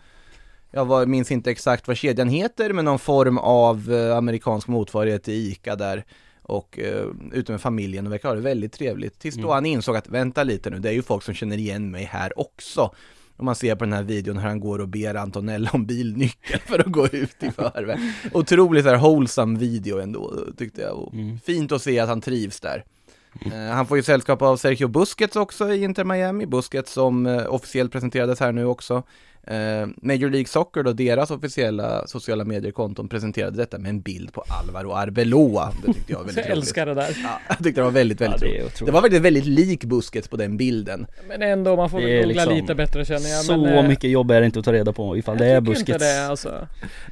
jag var, minns inte exakt vad kedjan heter, men någon form av eh, amerikansk motsvarighet till ICA där och eh, ute med familjen och verkar ha det väldigt trevligt. Tills då Mm. han insåg att vänta lite nu, det är ju folk som känner igen mig här också. Om man ser på den här videon hur han går och ber Antonella om bilnyckeln för att gå ut i förväg. Otroligt här wholesome video ändå, tyckte jag. Och Mm. Fint att se att han trivs där. Eh, han får ju sällskap av Sergio Busquets också i Inter Miami, Busquets som eh, officiellt presenterades här nu också. Eh, Major League Soccer då, deras officiella sociala mediekonton presenterade detta med en bild på Alvaro Arbeloa. Det tyckte jag var väldigt Jag roligt. älskar det där. Ja, jag tyckte det var väldigt, väldigt Ja, det roligt. otroligt. Det var väldigt, väldigt lik Busquets på den bilden. Men ändå, man får väl googla liksom lite bättre känner jag. Så men, eh, mycket jobb är det inte att ta reda på ifall det är jag tycker inte det alltså.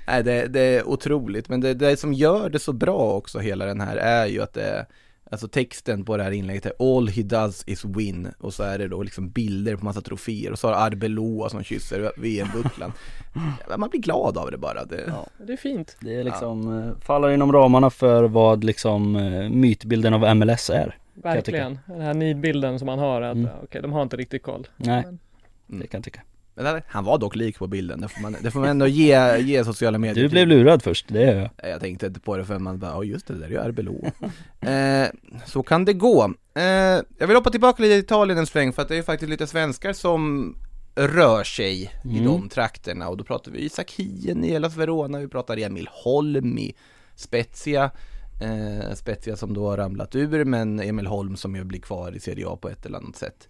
Nej, det, det är otroligt, men det, det som gör det så bra också, hela den här, är ju att det är Alltså texten på det här inlägget är All he does is win och så är det då liksom bilder på massa troféer och så har Arbeloa som kysser VM-bucklan Man blir glad av det bara det, Ja. Det är fint. Det är liksom, eh, faller inom ramarna för vad liksom eh, mytbilden av MLS är. Verkligen. Den här nidbilden som man har att, Mm. ja, okej, de har inte riktigt koll. Nej, Men- det kan jag tycka. Han- var dock lik på bilden, det får man, det får man ändå ge, ge sociala medier Du blev lurad först, det är jag. Jag tänkte inte på det för man bara, ja just det, det där är ju RBLO. eh, så kan det gå. Eh, jag vill hoppa tillbaka lite till Italien en sväng för att det är faktiskt lite svenskar som rör sig i Mm. de trakterna och då pratar vi Isak Hien i Hellas Verona, vi pratar Emil Holm i Spezia. Eh, Spezia som då har ramlat ur men Emil Holm som ju blir kvar i Serie A på ett eller annat sätt.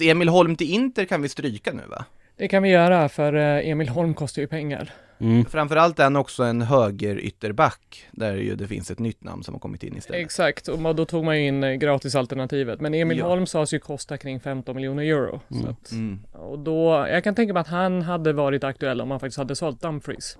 Emil Holm till Inter kan vi stryka nu va? Det kan vi göra för eh, Emil Holm kostar ju pengar. Mm. Framförallt är han också en höger ytterback där ju det finns ett nytt namn som har kommit in istället. Exakt, och då tog man in eh, gratisalternativet. Men Emil Ja. Holm sades ju kosta kring 15 miljoner euro. Så att, Mm. och då, jag kan tänka mig att han hade varit aktuell om man faktiskt hade sålt Dumfries.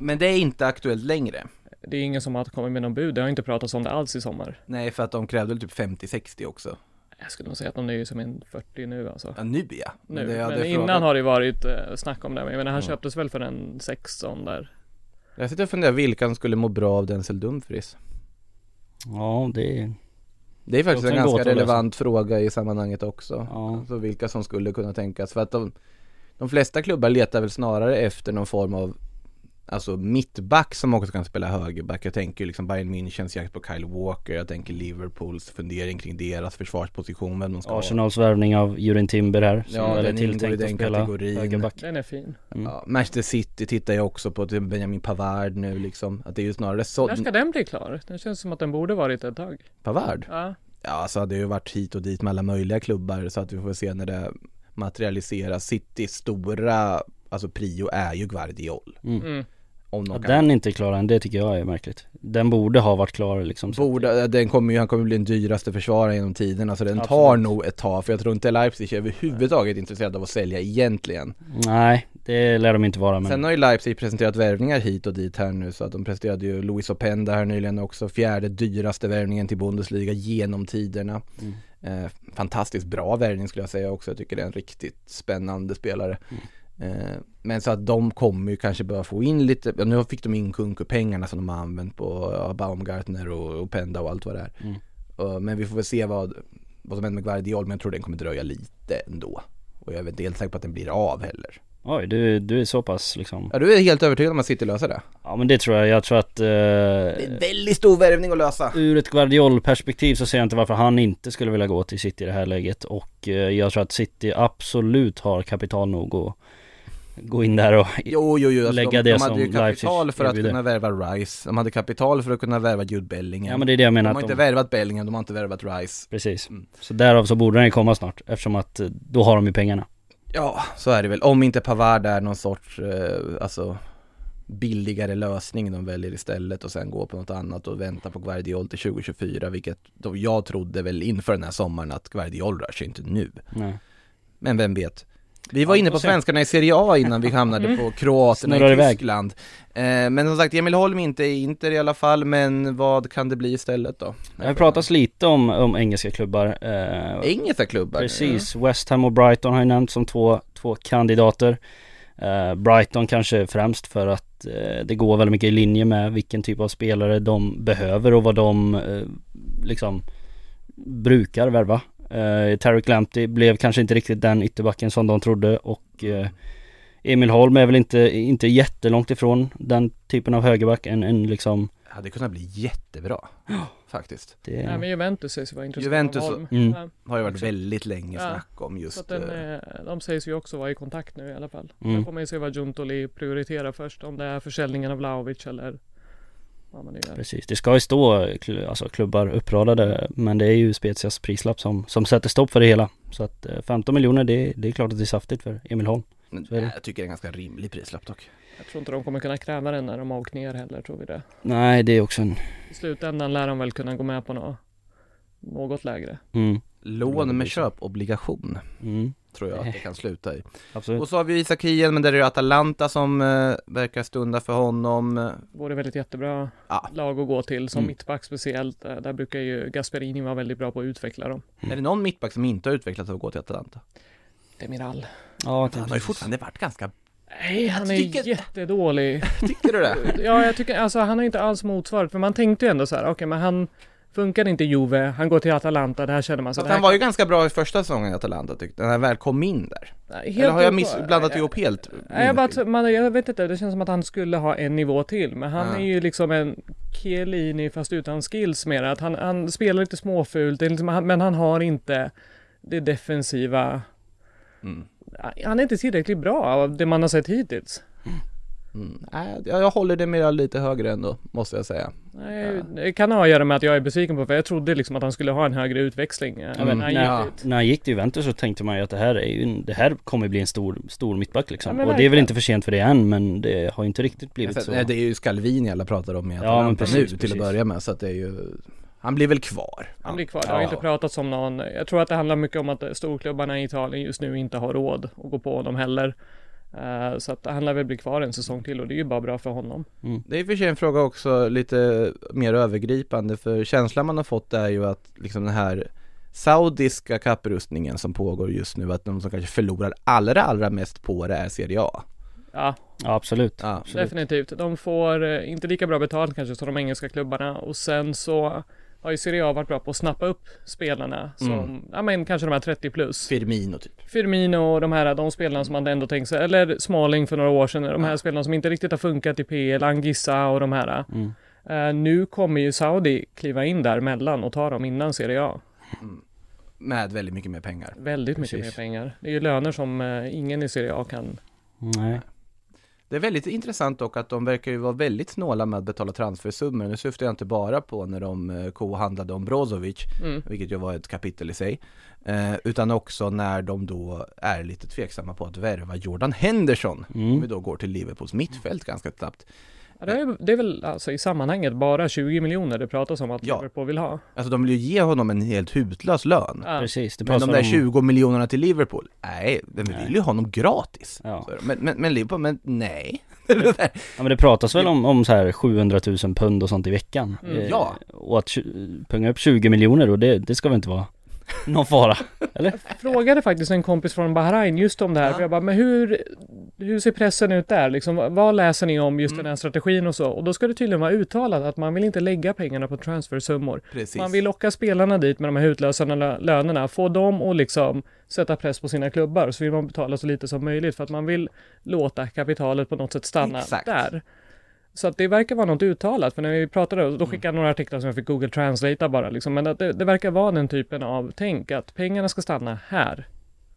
Men det är inte aktuellt längre. Det är ingen som har kommit med någon bud, det har inte pratats om det alls i sommar. Nej, för att de krävde typ 50-60 också. Jag skulle nog säga att de är ju som en 40 nu alltså. Ja, nu ja. Nu. det- Men, ja, det är innan har det varit eh, snack om det. Men jag menar, han Ja. köptes väl för en 16 där. Jag sitter och funderar vilka som skulle må bra av Denzel Dumfries. Ja, det är... Det är faktiskt också en en ganska lösa. relevant fråga i sammanhanget också. Ja. Alltså vilka som skulle kunna tänkas. För att de, de flesta klubbar letar väl snarare efter någon form av Alltså mittback som också kan spela högerback. Jag tänker liksom Bayern Münchens jakt på Kyle Walker. Jag tänker Liverpools fundering kring deras försvarsposition. Vem de ska ha. Arsenals värvning av Jurin Timber här. som Ja, är den ingår i tilltänkt den att spela kategorin. högerback. Den är fin. Mm. Ja, Manchester City tittar jag också på till Benjamin Pavard nu liksom. Att det är ju snarare så. När ska den bli klar? Den känns som att den borde varit ett tag. Pavard? Ja. Ja, alltså det har ju varit hit och dit med alla möjliga klubbar så att vi får se när det materialiseras. Citys stora, alltså prio är ju Guardiol. Mm. Om de Att kan. den inte är klar än, det tycker jag är märkligt. Den borde ha varit klar liksom. Borde, den kommer ju, han kommer bli den dyraste försvararen genom tiderna så den tar Absolut. nog ett tag för jag tror inte Leipzig är överhuvudtaget intresserad av att sälja egentligen. Nej, det lär de inte vara men... Sen har ju Leipzig presenterat värvningar hit och dit här nu så att de presenterade ju Luis Openda här nyligen också, fjärde dyraste värvningen till Bundesliga genom tiderna. Mm. Eh, fantastiskt bra värvning skulle jag säga också, jag tycker det är en riktigt spännande spelare. Mm. Eh, men så att de kommer ju kanske börja få in lite, ja, nu fick de in Kunku-pengarna som de har använt på ja, Baumgartner och Openda och allt vad det är. Mm. Men vi får väl se vad, vad som händer med Guardiol, men jag tror den kommer dröja lite ändå. Och jag är inte helt säker på att den blir av heller. Oj, du, du är så pass liksom... Ja, du är helt övertygad om att City löser det? Ja men det tror jag, jag tror att... Eh, Det är en väldigt stor värvning att lösa. ur ett Guardiol-perspektiv så ser jag inte varför han inte skulle vilja gå till City i det här läget och eh, jag tror att City absolut har kapital nog att gå in där och Jo, jo, jo. Alltså lägga de, det de hade ju som kapital för att kunna värva Rice. De hade kapital för att kunna värva Jude Bellingham. Ja men det är det jag de menar har att inte de, värvat Bellingham, de har inte värvat Rice. Precis. Mm. Så därav så borde den ju komma snart eftersom att eh, då har de ju pengarna. Ja, så är det väl. Om inte Pavard är någon sorts, eh, alltså billigare lösning de väljer istället och sen gå på något annat och vänta på Guardiol till 2024, vilket då jag trodde väl inför den här sommaren att Guardiol rör sig inte nu. Nej. Men vem vet? Vi var Ja, inne på svenskarna i Serie A innan vi hamnade på kroaterna Snurrar i iväg. Tyskland. Eh, men som sagt, Emil Holm inte i Inter i alla fall, men vad kan det bli istället då? Det har pratats lite om, om engelska klubbar. Eh, Engelska klubbar? Precis, West Ham och Brighton har ju nämnts som två, två kandidater. Eh, Brighton kanske främst för att eh, det går väldigt mycket i linje med vilken typ av spelare de behöver och vad de eh, liksom brukar värva. Eh, Tarek Lamptey blev kanske inte riktigt den ytterbacken som de trodde och eh, Emil Holm är väl inte, inte jättelångt ifrån den typen av högerback. En, en liksom, hade kunnat bli jättebra, faktiskt. det, Nej men Juventus sägs ju vara intresserade Juventus. Mm. Ja, Har ju varit väldigt länge Ja, snack om så just... att den, eh, eh, de sägs ju också vara i kontakt nu i alla fall. Mm. Sen får man ju se vad Juntoli prioriterar först. Om det är försäljningen av Vlahovic eller gör. Precis, det ska ju stå kl- alltså, klubbar uppradade men det är ju Spezias prislapp som, som sätter stopp för det hela. Så att eh, 15 miljoner det, det är klart att det är saftigt för Emil Holm. det. jag tycker det är en ganska rimlig prislapp dock. Jag tror inte de kommer kunna kräva den när de har åkt ner heller, tror vi det. Nej det är också en, I slutändan lär de väl kunna gå med på något, något lägre. mm, Lån med köpobligation, mm, tror jag att det kan sluta i. absolut. Och så har vi Isak Hien, men där är det Atalanta som eh, verkar stunda för honom. Vore väl ett jättebra Ja. lag att gå till, som Mm. mittback speciellt. Eh, Där brukar ju Gasperini vara väldigt bra på att utveckla dem. Är det någon mittback som inte har utvecklats av att gå till Atalanta? Demiral. Ja, Han har ju fortfarande varit ganska... Nej, han är tycker- jättedålig. Tycker du det? Ja, jag tycker alltså han har inte alls motsvarat, för man tänkte ju ändå så här, okej men han Funkar det inte Juve, han går till Atalanta, där känner man så det här han var ju ganska bra i första säsongen i Atalanta tyckte jag, när han väl kom in där. Helt Eller har jag miss, blandat ihop helt? Nej, jag, bara, man, jag vet inte, det känns som att han skulle ha en nivå till. Men han Ja. är ju liksom en Chiellini fast utan skills mer. Att han, han spelar lite småfult, det liksom, han- men han har inte det defensiva. Mm. Han är inte tillräckligt bra av det man har sett hittills. Mm. Nej, jag, jag håller det mer lite högre ändå, måste jag säga. Nej, Det kan ha att göra med att jag är besviken på för jag trodde liksom att han skulle ha en högre utväxling. eh, Ja, men när han när, gick dit. när han gick till Juventus så tänkte man ju att det här är ju en, det här kommer bli en stor, stor mittback liksom. Ja, och det är väl inte för sent för det än men det har ju inte riktigt blivit Sen, så. nej, det är ju Scalvini alla pratar om i Ja, men precis, nu till precis. att börja med, så att det är ju Han blir väl kvar. Han blir kvar. Det har Ja. inte pratats om någon. Jag tror att det handlar mycket om att storklubbarna i Italien just nu inte har råd att gå på honom heller. Eh, Så att han lär väl bli kvar en säsong till och det är ju bara bra för honom. Det är i och för sig en fråga också lite mer övergripande för känslan man har fått är ju att liksom den här Saudiska kapprustningen som pågår just nu, att de som kanske förlorar allra allra mest på det är Serie A. Ja, Ja absolut. Ja, absolut. definitivt. De får eh, inte lika bra betalt kanske som de engelska klubbarna och sen så har ju Serie A varit bra på att snappa upp spelarna som, Mm. ja men kanske de här 30 plus. Firmino typ. Firmino och de här, de spelarna som man ändå tänkt sig, eller Smalling för några år sedan, de här spelarna som inte riktigt har funkat i PL, Angissa och de här. Mm. Eh, nu kommer ju Saudi kliva in där mellan och ta dem innan Serie A. Med väldigt mycket mer pengar. Väldigt mycket Precis. mer pengar. Det är ju löner som eh, ingen i Serie A kan. Nej. Det är väldigt intressant dock att de verkar ju vara väldigt snåla med att betala transfersummor. Nu syftar jag inte bara på när de eh, kohandlade om Brozovic, Mm. vilket ju var ett kapitel i sig. Eh, utan också när de då är lite tveksamma på att värva Jordan Henderson. Mm. Om vi då går till Liverpools mittfält ganska snabbt. Ja, det, är, det är väl alltså i sammanhanget bara 20 miljoner det pratas om att Ja. Liverpool vill ha. Alltså de vill ju ge honom en helt hutlös lön. Ja. Precis. Det Men de där om- 20 miljonerna till Liverpool, nej, men vi vill ju ha honom gratis. Ja. Men, men, men Liverpool, men nej. Ja men det pratas väl om, om så här 700 000 pund och sånt i veckan. Mm. Eh, Ja. Och att punga upp 20 miljoner och det, det ska väl inte vara någon fara? Eller? frågade faktiskt en kompis från Bahrain just om det här. Ja. För jag bara, men hur, hur ser pressen ut där? Liksom, vad läser ni om just Mm. den här strategin och så? Och då ska det tydligen vara uttalat att man vill inte lägga pengarna på transfersummor. Precis. Man vill locka spelarna dit med de här utlösande lö- lönerna, få dem att liksom sätta press på sina klubbar, så vill man betala så lite som möjligt för att man vill låta kapitalet på något sätt stanna Exakt. där. Så att det verkar vara något uttalat, för när vi pratade, Mm. då skickade jag några artiklar som jag fick Google Translate bara liksom, men det, det verkar vara den typen av tänk, att pengarna ska stanna här.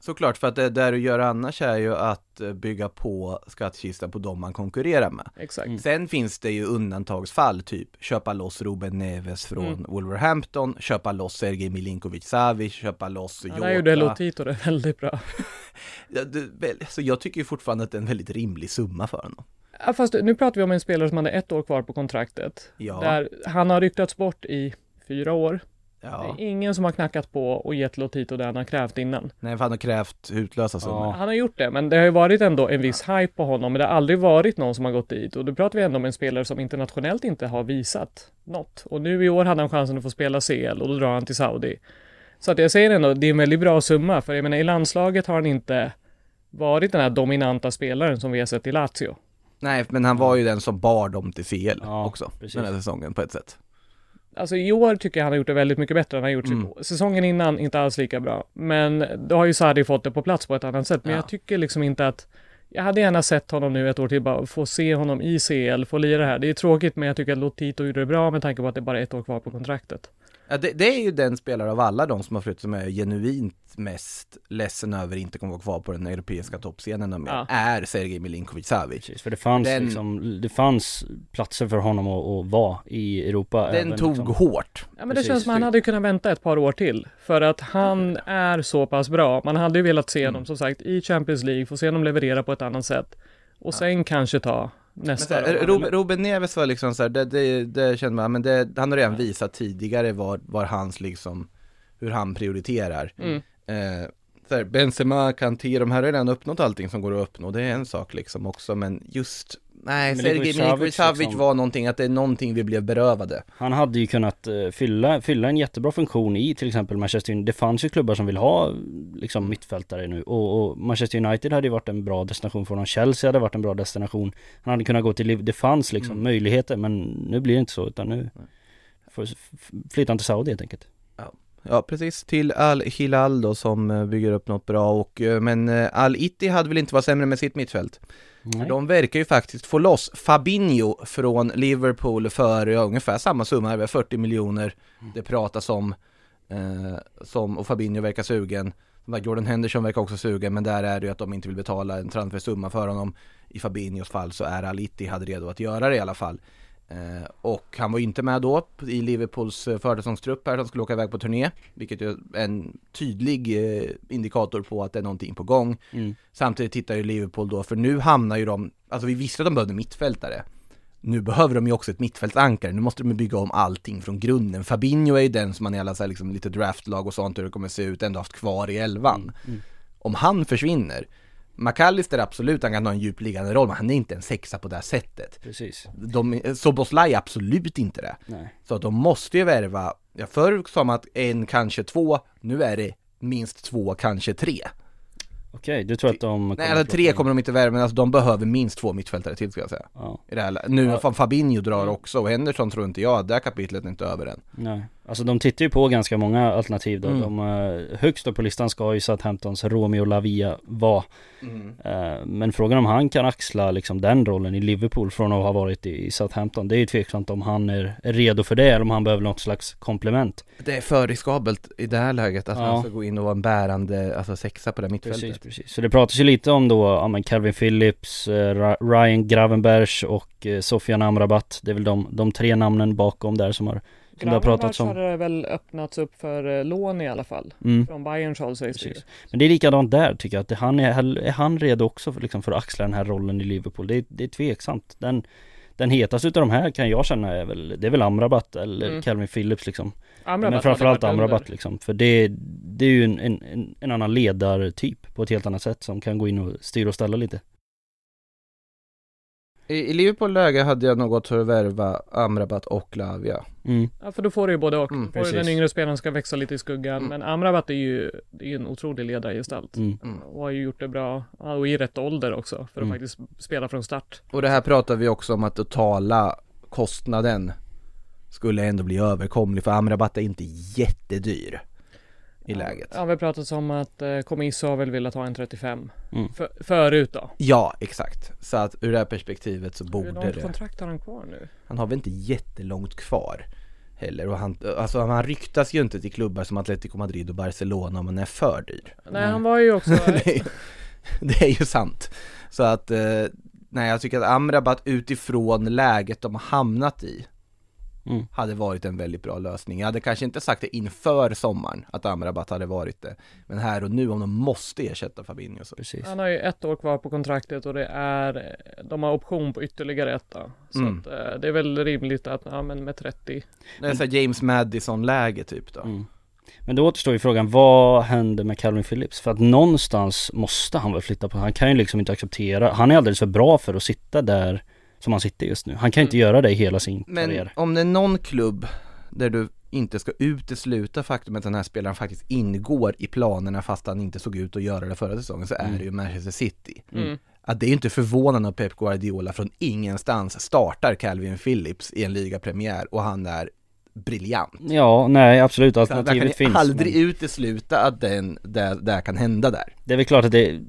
Såklart, för att det där du gör annars är ju att eh, bygga på skattkistan på de man konkurrerar med. Exakt. Mm. Sen finns det ju undantagsfall, typ köpa loss Ruben Neves från Mm. Wolverhampton, köpa loss Sergej Milinkovic Savic, köpa loss Ja, Jota. där gjorde Lotito det väldigt bra. Ja, det, så jag tycker ju fortfarande att det är en väldigt rimlig summa för honom. Ja, fast nu pratar vi om en spelare som hade ett år kvar på kontraktet. Ja. Där han har ryktats bort i fyra år. Ja. Det är ingen som har knackat på och gett Lotito det han har krävt innan. Nej, för han har krävt utlösa summor. Ja. Han har gjort det, men det har ju varit ändå en viss hype på honom, men det har aldrig varit någon som har gått dit. Och då pratar vi ändå om en spelare som internationellt inte har visat något. Och nu i år hade han chansen att få spela CL och då drar han till Saudi. Så att jag säger ändå, det är en väldigt bra summa, för jag menar i landslaget har han inte varit den här dominanta spelaren som vi har sett i Lazio. Nej, men han var ju den som bar dem till CL Ja, också, precis. den här säsongen på ett sätt. Alltså i år tycker jag han har gjort det väldigt mycket bättre än han har gjort Mm. säsongen innan, inte alls lika bra. Men då har ju Sarri fått det på plats på ett annat sätt. Men Ja. jag tycker liksom inte att jag hade gärna sett honom nu ett år till, bara få se honom i CL, få lira här. Det är tråkigt, men jag tycker att Lotito gjorde det bra med tanke på att det bara är ett år kvar på kontraktet. Ja, det, det är ju den spelare av alla de som har flyttat som är genuint mest ledsen över att inte kommer vara kvar på den europeiska toppscenen mer, Ja. är Sergej Milinkovic Savic. Precis, för det fanns Den- liksom, det fanns platser för honom att, att vara i Europa. Den även tog liksom. hårt. Ja, men det Precis, känns som att han hade kunnat vänta ett par år till. För att han är så pass bra. Man hade ju velat se Mm. honom, som sagt, i Champions League, få se honom leverera på ett annat sätt. Och sen kanske ta nästa. då. Ruben, Ruben Neves var liksom så här, det, det, det kände man, men det, han har redan visat tidigare var, var hans liksom, hur han prioriterar. Mm. Eh, så här, Benzema, Kanté, de här har redan uppnått allting som går att uppnå, det är en sak liksom också, men just, nej, Sergej Milinkovic Savic Savic liksom. var någonting, att det är någonting vi blev berövade. Han hade ju kunnat eh, fylla, fylla en jättebra funktion i till exempel Manchester United. Det fanns ju klubbar som vill ha liksom mittfältare nu och, och Manchester United hade ju varit en bra destination för honom. Chelsea hade varit en bra destination. Han hade kunnat gå till Liv. Det fanns liksom Mm. möjligheter men nu blir det inte så utan nu får f- flytta han till Saudi helt enkelt. Ja precis, till Al-Hilal då som eh, bygger upp något bra och eh, men Al-Itti hade väl inte varit sämre med sitt mittfält. Nej. De verkar ju faktiskt få loss Fabinho från Liverpool för ja, ungefär samma summa, över 40 miljoner det pratas om. Eh, som, och Fabinho verkar sugen. Jordan Henderson verkar också sugen men där är det ju att de inte vill betala en transfersumma för honom. I Fabinhos fall så är Al-Itti hade redo att göra det i alla fall. Eh, och han var inte med då i Liverpools eh, försäsongstrupp här, de skulle åka iväg på turné. Vilket är en tydlig eh, indikator på att det är någonting på gång. Mm. Samtidigt tittar ju Liverpool då, för nu hamnar ju de, alltså vi visste att de behövde mittfältare. Nu behöver de ju också ett mittfältsankare, nu måste de bygga om allting från grunden. Fabinho är ju den som man i alla så här, liksom, lite draftlag och sånt hur det kommer se ut, ändå haft kvar i elvan. Mm. Om han försvinner, McAllister absolut, han kan ha en djupliggande roll, men han är inte en sexa på det här sättet. Precis. De, Soboslaj är absolut inte det. Nej. Så att de måste ju värva, ja förr sa man att en, kanske två, nu är det minst två, kanske tre. Okej, du tror att de Nej, plocka tre kommer de inte värva, men alltså de behöver minst två mittfältare till ska jag säga. Ja, I det här, nu Ja. Fabinho drar också, och Henderson tror inte jag, det här kapitlet är inte över än. nej. Alltså de tittar ju på ganska många alternativ då. Mm. De, eh, högst upp på listan ska ju Southamptons Romeo Lavia vara. Eh, men frågan om han kan axla liksom den rollen i Liverpool från att ha varit i Southampton. Det är ju tveksamt om han är, redo för det eller om han behöver något slags komplement. Det är för riskabelt i det här läget att Ja. han ska gå in och vara en bärande, alltså sexa på det mittfältet. Precis, precis. Så det pratas ju lite om då, ja men Calvin Phillips, eh, Ryan Gravenberch och Sofian Amrabat. Det är väl de, de tre namnen bakom där som har, som det har pratats om. har väl öppnats upp för eh, lån i alla fall. Mm. Från Bayerns håll sägs det. Men det är likadant där tycker jag, att han är, är han redo också för, liksom, för att axla den här rollen i Liverpool? Det är, det är tveksamt. Den, den hetaste utav de här kan jag känna är väl, det är väl Amrabat eller Mm. Calvin Phillips liksom. Amrabat Men framförallt Amrabat under. liksom. För det, det är ju en, en, en annan ledartyp på ett helt annat sätt som kan gå in och styra och ställa lite. I, I Liverpool läge hade jag nog gått för att värva Amrabat och Lavia. Mm. Ja för då får du ju både och. Mm, Du får den yngre spelaren ska växa lite i skuggan. Mm. Men Amrabat är ju, det är ju en otrolig ledargestalt. Mm. Mm. Och har ju gjort det bra. Och i rätt ålder också. För att Mm. faktiskt spela från start. Och det här pratar vi också om att totala kostnaden skulle ändå bli överkomlig för Amrabat är inte jättedyr i läget. Ja, vi har pratat om att eh, Comiso har väl velat ha en 35. Mm. För, förut då. Ja, exakt. Så att ur det här perspektivet så Hur borde långt det. kontrakt har han kvar nu? Han har väl inte jättelångt kvar heller och han, alltså han ryktas ju inte till klubbar som Atletico Madrid och Barcelona om han är för dyr. Nej, han var ju också... det, är, det är ju sant. Så att, eh, nej jag tycker att Amrabat utifrån läget de har hamnat i Mm. hade varit en väldigt bra lösning. Jag hade kanske inte sagt det inför sommaren att Amrabat hade varit det. Men här och nu om de måste ersätta Fabinho så. Precis. Han har ju ett år kvar på kontraktet och det är, de har option på ytterligare ett. Så Mm. att, eh, det är väl rimligt att, ja men med 30. Det är så James Madison-läge typ då. Mm. Men då återstår ju frågan, vad händer med Calvin Phillips? För att någonstans måste han väl flytta på, han kan ju liksom inte acceptera, han är alldeles för bra för att sitta där som han sitter just nu. Han kan inte Mm. göra det i hela sin Men karriär. om det är någon klubb där du inte ska utesluta faktumet att den här spelaren faktiskt ingår i planerna fast han inte såg ut att göra det förra säsongen så är Mm. det ju Manchester City. Mm. Att det är ju inte förvånande att Pep Guardiola från ingenstans startar Calvin Phillips i en ligapremiär och han är briljant. Ja, nej absolut, Så där kan alternativet ni finns. aldrig men utesluta att den, det, det kan hända där. Det är väl klart att det,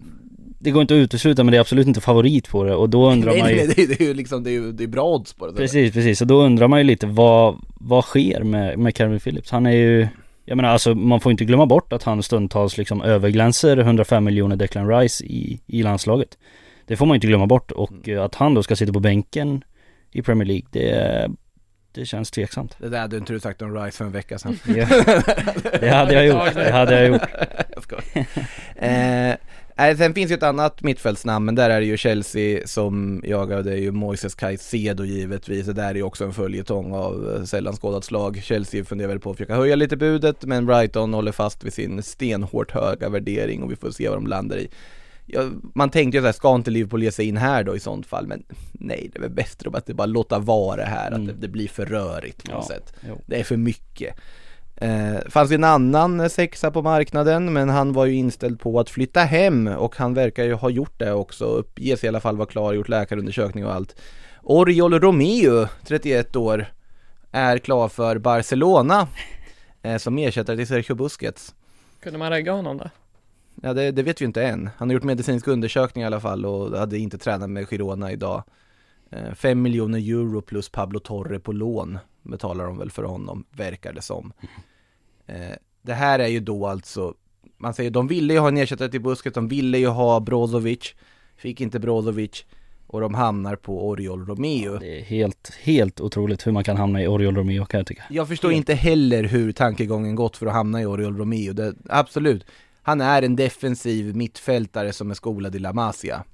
det går inte att utesluta men det är absolut inte favorit på det och då undrar Nej, man ju nej, det, är- det är ju liksom, det är ju det är bra odds på det. Precis, precis. Och då undrar man ju lite vad, vad sker med, med Calvin Phillips? Han är ju Jag menar alltså man får inte glömma bort att han stundtals liksom överglänser 105 miljoner Declan Rice i, i landslaget Det får man inte glömma bort och Mm. att han då ska sitta på bänken i Premier League det, det känns tveksamt Det där hade inte du sagt om Rice för en vecka sedan. Det hade jag gjort, det hade jag gjort jag. Eh, nej, sen finns ju ett annat mittfältsnamn, men där är det ju Chelsea som jagar, det är ju Moises Caicedo givetvis, det där är ju också en följetong av eh, sällan skådat slag. Chelsea funderar väl på att försöka höja lite budet, men Brighton håller fast vid sin stenhårt höga värdering och vi får se vad de landar i. Ja, man tänkte ju såhär, ska inte Liverpool ge sig in här då i sånt fall? Men nej, det är väl bättre att det bara låta vara här, Mm. att det, det blir för rörigt på något Ja, sätt. jo. Det är för mycket. Eh, fanns en annan eh, sexa på marknaden men han var ju inställd på att flytta hem och han verkar ju ha gjort det också, uppges i alla fall vara klar, gjort läkarundersökning och allt. Oriol Romeo, 31 år, är klar för Barcelona eh, som ersättare till Sergio Busquets. Kunde man regga honom då? Ja det, det vet vi inte än. Han har gjort medicinsk undersökning i alla fall och hade inte tränat med Girona idag. Eh, 5 miljoner euro plus Pablo Torre på lån betalar de väl för honom, verkar det som. Eh, det här är ju då alltså, man säger de ville ju ha en ersättare till Busquets, de ville ju ha Brozovic, fick inte Brozovic och de hamnar på Oriol Romeo. Det är helt, helt otroligt hur man kan hamna i Oriol Romeo kan jag tycka. Jag förstår inte heller hur tankegången gått för att hamna i Oriol Romeo. Det, absolut, han är en defensiv mittfältare som är skolad i La Masia.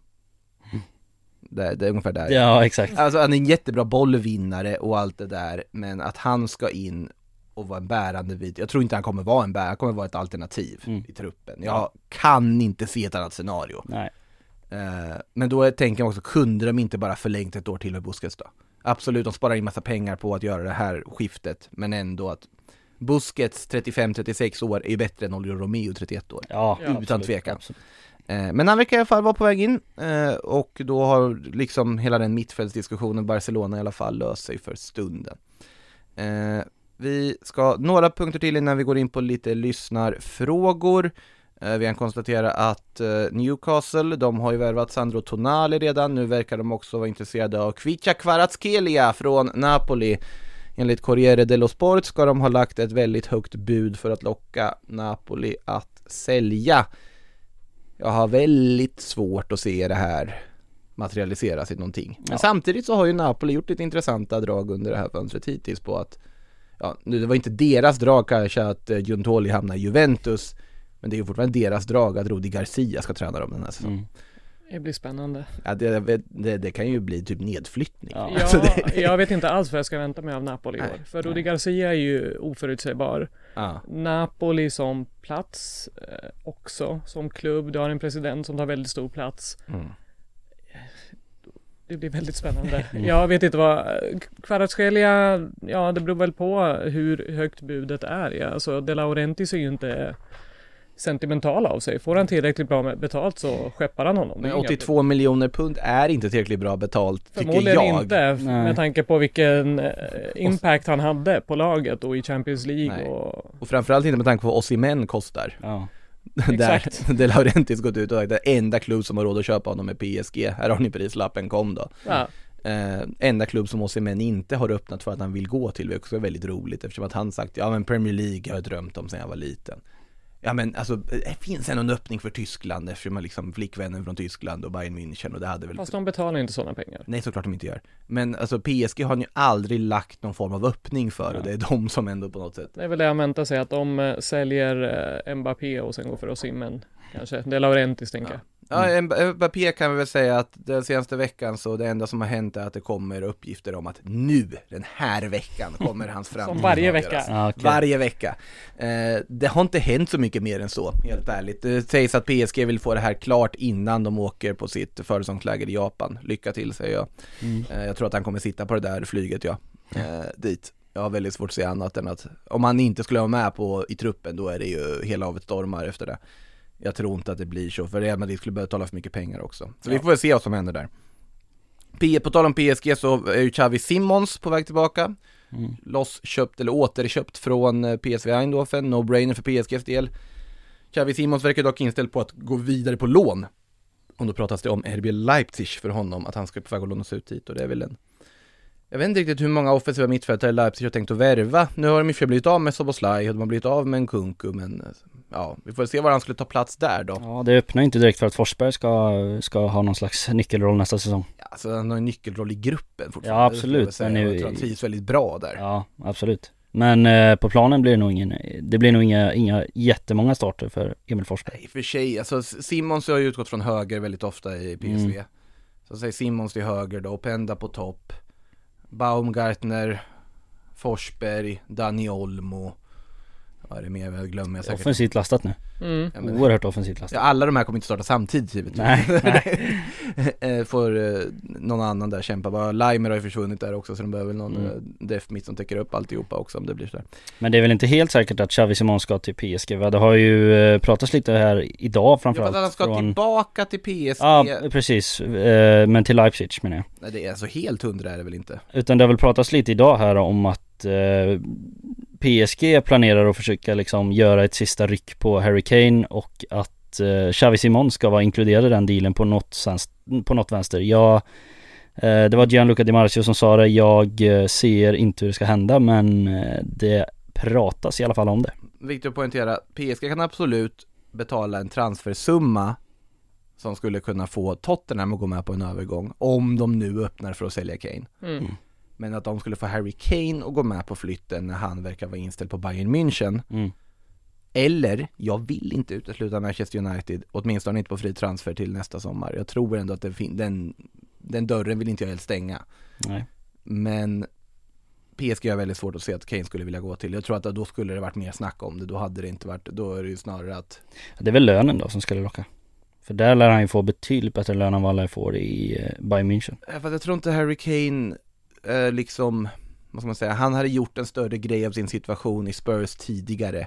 Det, det är ungefär där. Ja, exakt. Alltså han är en jättebra bollvinnare och allt det där, men att han ska in och vara en bärande bit. Jag tror inte han kommer vara en bärare, han kommer vara ett alternativ Mm. i truppen. Jag kan inte se ett annat scenario. Nej. Eh, men då tänker jag också, kunde de inte bara förlängt ett år till med Busquets då? Absolut, de sparar in massa pengar på att göra det här skiftet, men ändå att Busquets 35-36 år är ju bättre än Oliver Romeo 31 år. Ja, Ja, utan absolut, tvekan. absolut. Eh, Men han verkar i alla fall vara på väg in eh, och då har liksom hela den mittfältsdiskussionen Barcelona i alla fall löst sig för stunden. Vi ska några punkter till innan vi går in på lite lyssnarfrågor. Eh, Vi kan konstatera att eh, Newcastle, de har ju värvat Sandro Tonali redan, nu verkar de också vara intresserade av Kvicha Kvaratskhelia från Napoli. Enligt Corriere dello Sport ska de ha lagt ett väldigt högt bud för att locka Napoli att sälja. Jag har väldigt svårt att se det här materialiseras i någonting. Men Ja. samtidigt så har ju Napoli gjort lite intressanta drag under det här fönstret hittills på att Ja, nu det var inte deras drag kanske att eh, Giuntoli hamnar i Juventus Men det är ju fortfarande deras drag att Rudi Garcia ska träna dem den här säsongen Mm. Det blir spännande. ja, det, det, det kan ju bli typ nedflyttning Ja. Ja, Så det- jag vet inte alls vad jag ska vänta mig av Napoli i år. För Rudi Garcia är ju oförutsägbar. ja. Napoli som plats eh, också, som klubb. Du har en president som tar väldigt stor plats. Mm. Det blir väldigt spännande. Jag vet inte vad, Kvaratskhelia, ja det beror väl på hur högt budet är. Ja. Alltså De Laurentiis är ju inte sentimental av sig. Får han tillräckligt bra med betalt så skeppar han honom. Men inga 82 miljoner pund är inte tillräckligt bra betalt tycker Förmodligen jag inte f- Nej. med tanke på vilken eh, impact han hade på laget och i Champions League Nej. och Och framförallt inte med tanke på vad Osimhen kostar Ja. Exakt. Där De Laurentiis gått ut och sagt det enda klubb som har råd att köpa honom är PSG Här har ni prislappen, kom då ja, Eh, enda klubb som Osimhen inte har öppnat för att han vill gå till, vilket är väldigt roligt eftersom att han sagt ja men Premier League har jag drömt om sedan jag var liten. Ja men alltså, det finns ändå en öppning för Tyskland eftersom man liksom flickvännen från Tyskland och Bayern München och det hade väl fast de betalar inte sådana pengar. Nej såklart de inte gör. Men alltså PSG har ju aldrig lagt någon form av öppning för och det är de som ändå på något sätt Det är väl det jag väntar sig att de eh, säljer eh, Mbappé och sen går för Osimhen kanske. De Laurentiis tänker jag. Ja, Mb- Mbappé kan vi väl säga att den senaste veckan så det enda som har hänt är att det kommer uppgifter om att nu, den här veckan, kommer hans framtid Som varje vecka. Ja, okej. Varje vecka. Eh, det har inte hänt så mycket mer än så, helt ärligt. Det sägs att PSG vill få det här klart innan de åker på sitt försäsongsläger i Japan. Lycka till säger jag. Mm. Eh, jag tror att han kommer sitta på det där flyget ja, eh, dit. Jag har väldigt svårt att se annat än att om han inte skulle vara med på i truppen då är det ju hela havet stormar efter det. Jag tror inte att det blir så, för Real Madrid skulle börja betala för mycket pengar också. Så vi får väl se vad som händer där. P- På tal om PSG så är ju Xavi Simons på väg tillbaka. Mm. Lossköpt eller återköpt från eh, PSV Eindhoven, no-brainer för PSGs del. Xavi Simons verkar dock inställd på att gå vidare på lån. Och då pratas det om RB Leipzig för honom, att han ska på väg att lånas ut hit och det är väl en jag vet inte riktigt hur många offensiva mittfältare Leipzig har tänkt att värva. Nu har de sig blivit av med Soboslaj och de har blivit av med en Kunku men eh, ja, vi får se var han skulle ta plats där då. Ja, det öppnar inte direkt för att Forsberg ska, ska ha någon slags nyckelroll nästa säsong. Alltså han har en nyckelroll i gruppen fortfarande. Ja, absolut, men nu- han trivs väldigt bra där. Ja, absolut. Men eh, på planen blir det nog ingen, det blir nog inga, inga jättemånga starter för Emil Forsberg. Och för sig, alltså Simons har ju utgått från höger väldigt ofta i PSV. Mm. Så säg Simons till höger då, Penda på topp. Baumgartner, Forsberg, Dani Olmo. Vad är det mer? Jag glömmer jag säkert. Offensivt lastat nu. Mm. Ja, men- Oerhört offensivt lastad. Ja, alla de här kommer inte starta samtidigt givetvis. Nej, nej. Eh, Får eh, någon annan där kämpa bara. Limer har ju försvunnit där också så de behöver väl någon Mm. mm. def mitt som täcker upp alltihopa också om det blir så. här. Men det är väl inte helt säkert att Xavi Simon ska till PSG va? Det har ju eh, pratats lite här idag framförallt fattar att han ska från... tillbaka till PSG. Ja, precis. Eh, men till Leipzig menar jag. Nej det är alltså helt hundra är det väl inte. Utan det har väl pratats lite idag här om att eh, PSG planerar att försöka liksom göra ett sista ryck på Harry Kane och att eh, Xavi Simon ska vara inkluderad i den dealen på något, sens, på något vänster. Jag, eh, det var Gianluca Di Marcio som sa det, jag eh, ser inte hur det ska hända men eh, det pratas i alla fall om det. Viktigt att poängtera, PSG kan absolut betala en transfersumma som skulle kunna få Tottenham att gå med på en övergång om de nu öppnar för att sälja Kane. Mm. Men att de skulle få Harry Kane att gå med på flytten när han verkar vara inställd på Bayern München Mm. Eller, jag vill inte utesluta Manchester United, åtminstone inte på fri transfer till nästa sommar. Jag tror ändå att det fin- den, den dörren vill inte jag helt stänga. Nej. Men PSG har väldigt svårt att se att Kane skulle vilja gå till. Jag tror att då skulle det varit mer snack om det. Då hade det inte varit, då är det ju snarare att Det är väl lönen då som skulle locka. För där lär han ju få betydligt bättre lön än vad han lär får i eh, Bayern München. För att jag tror inte Harry Kane, eh, liksom, vad ska man säga, han hade gjort en större grej av sin situation i Spurs tidigare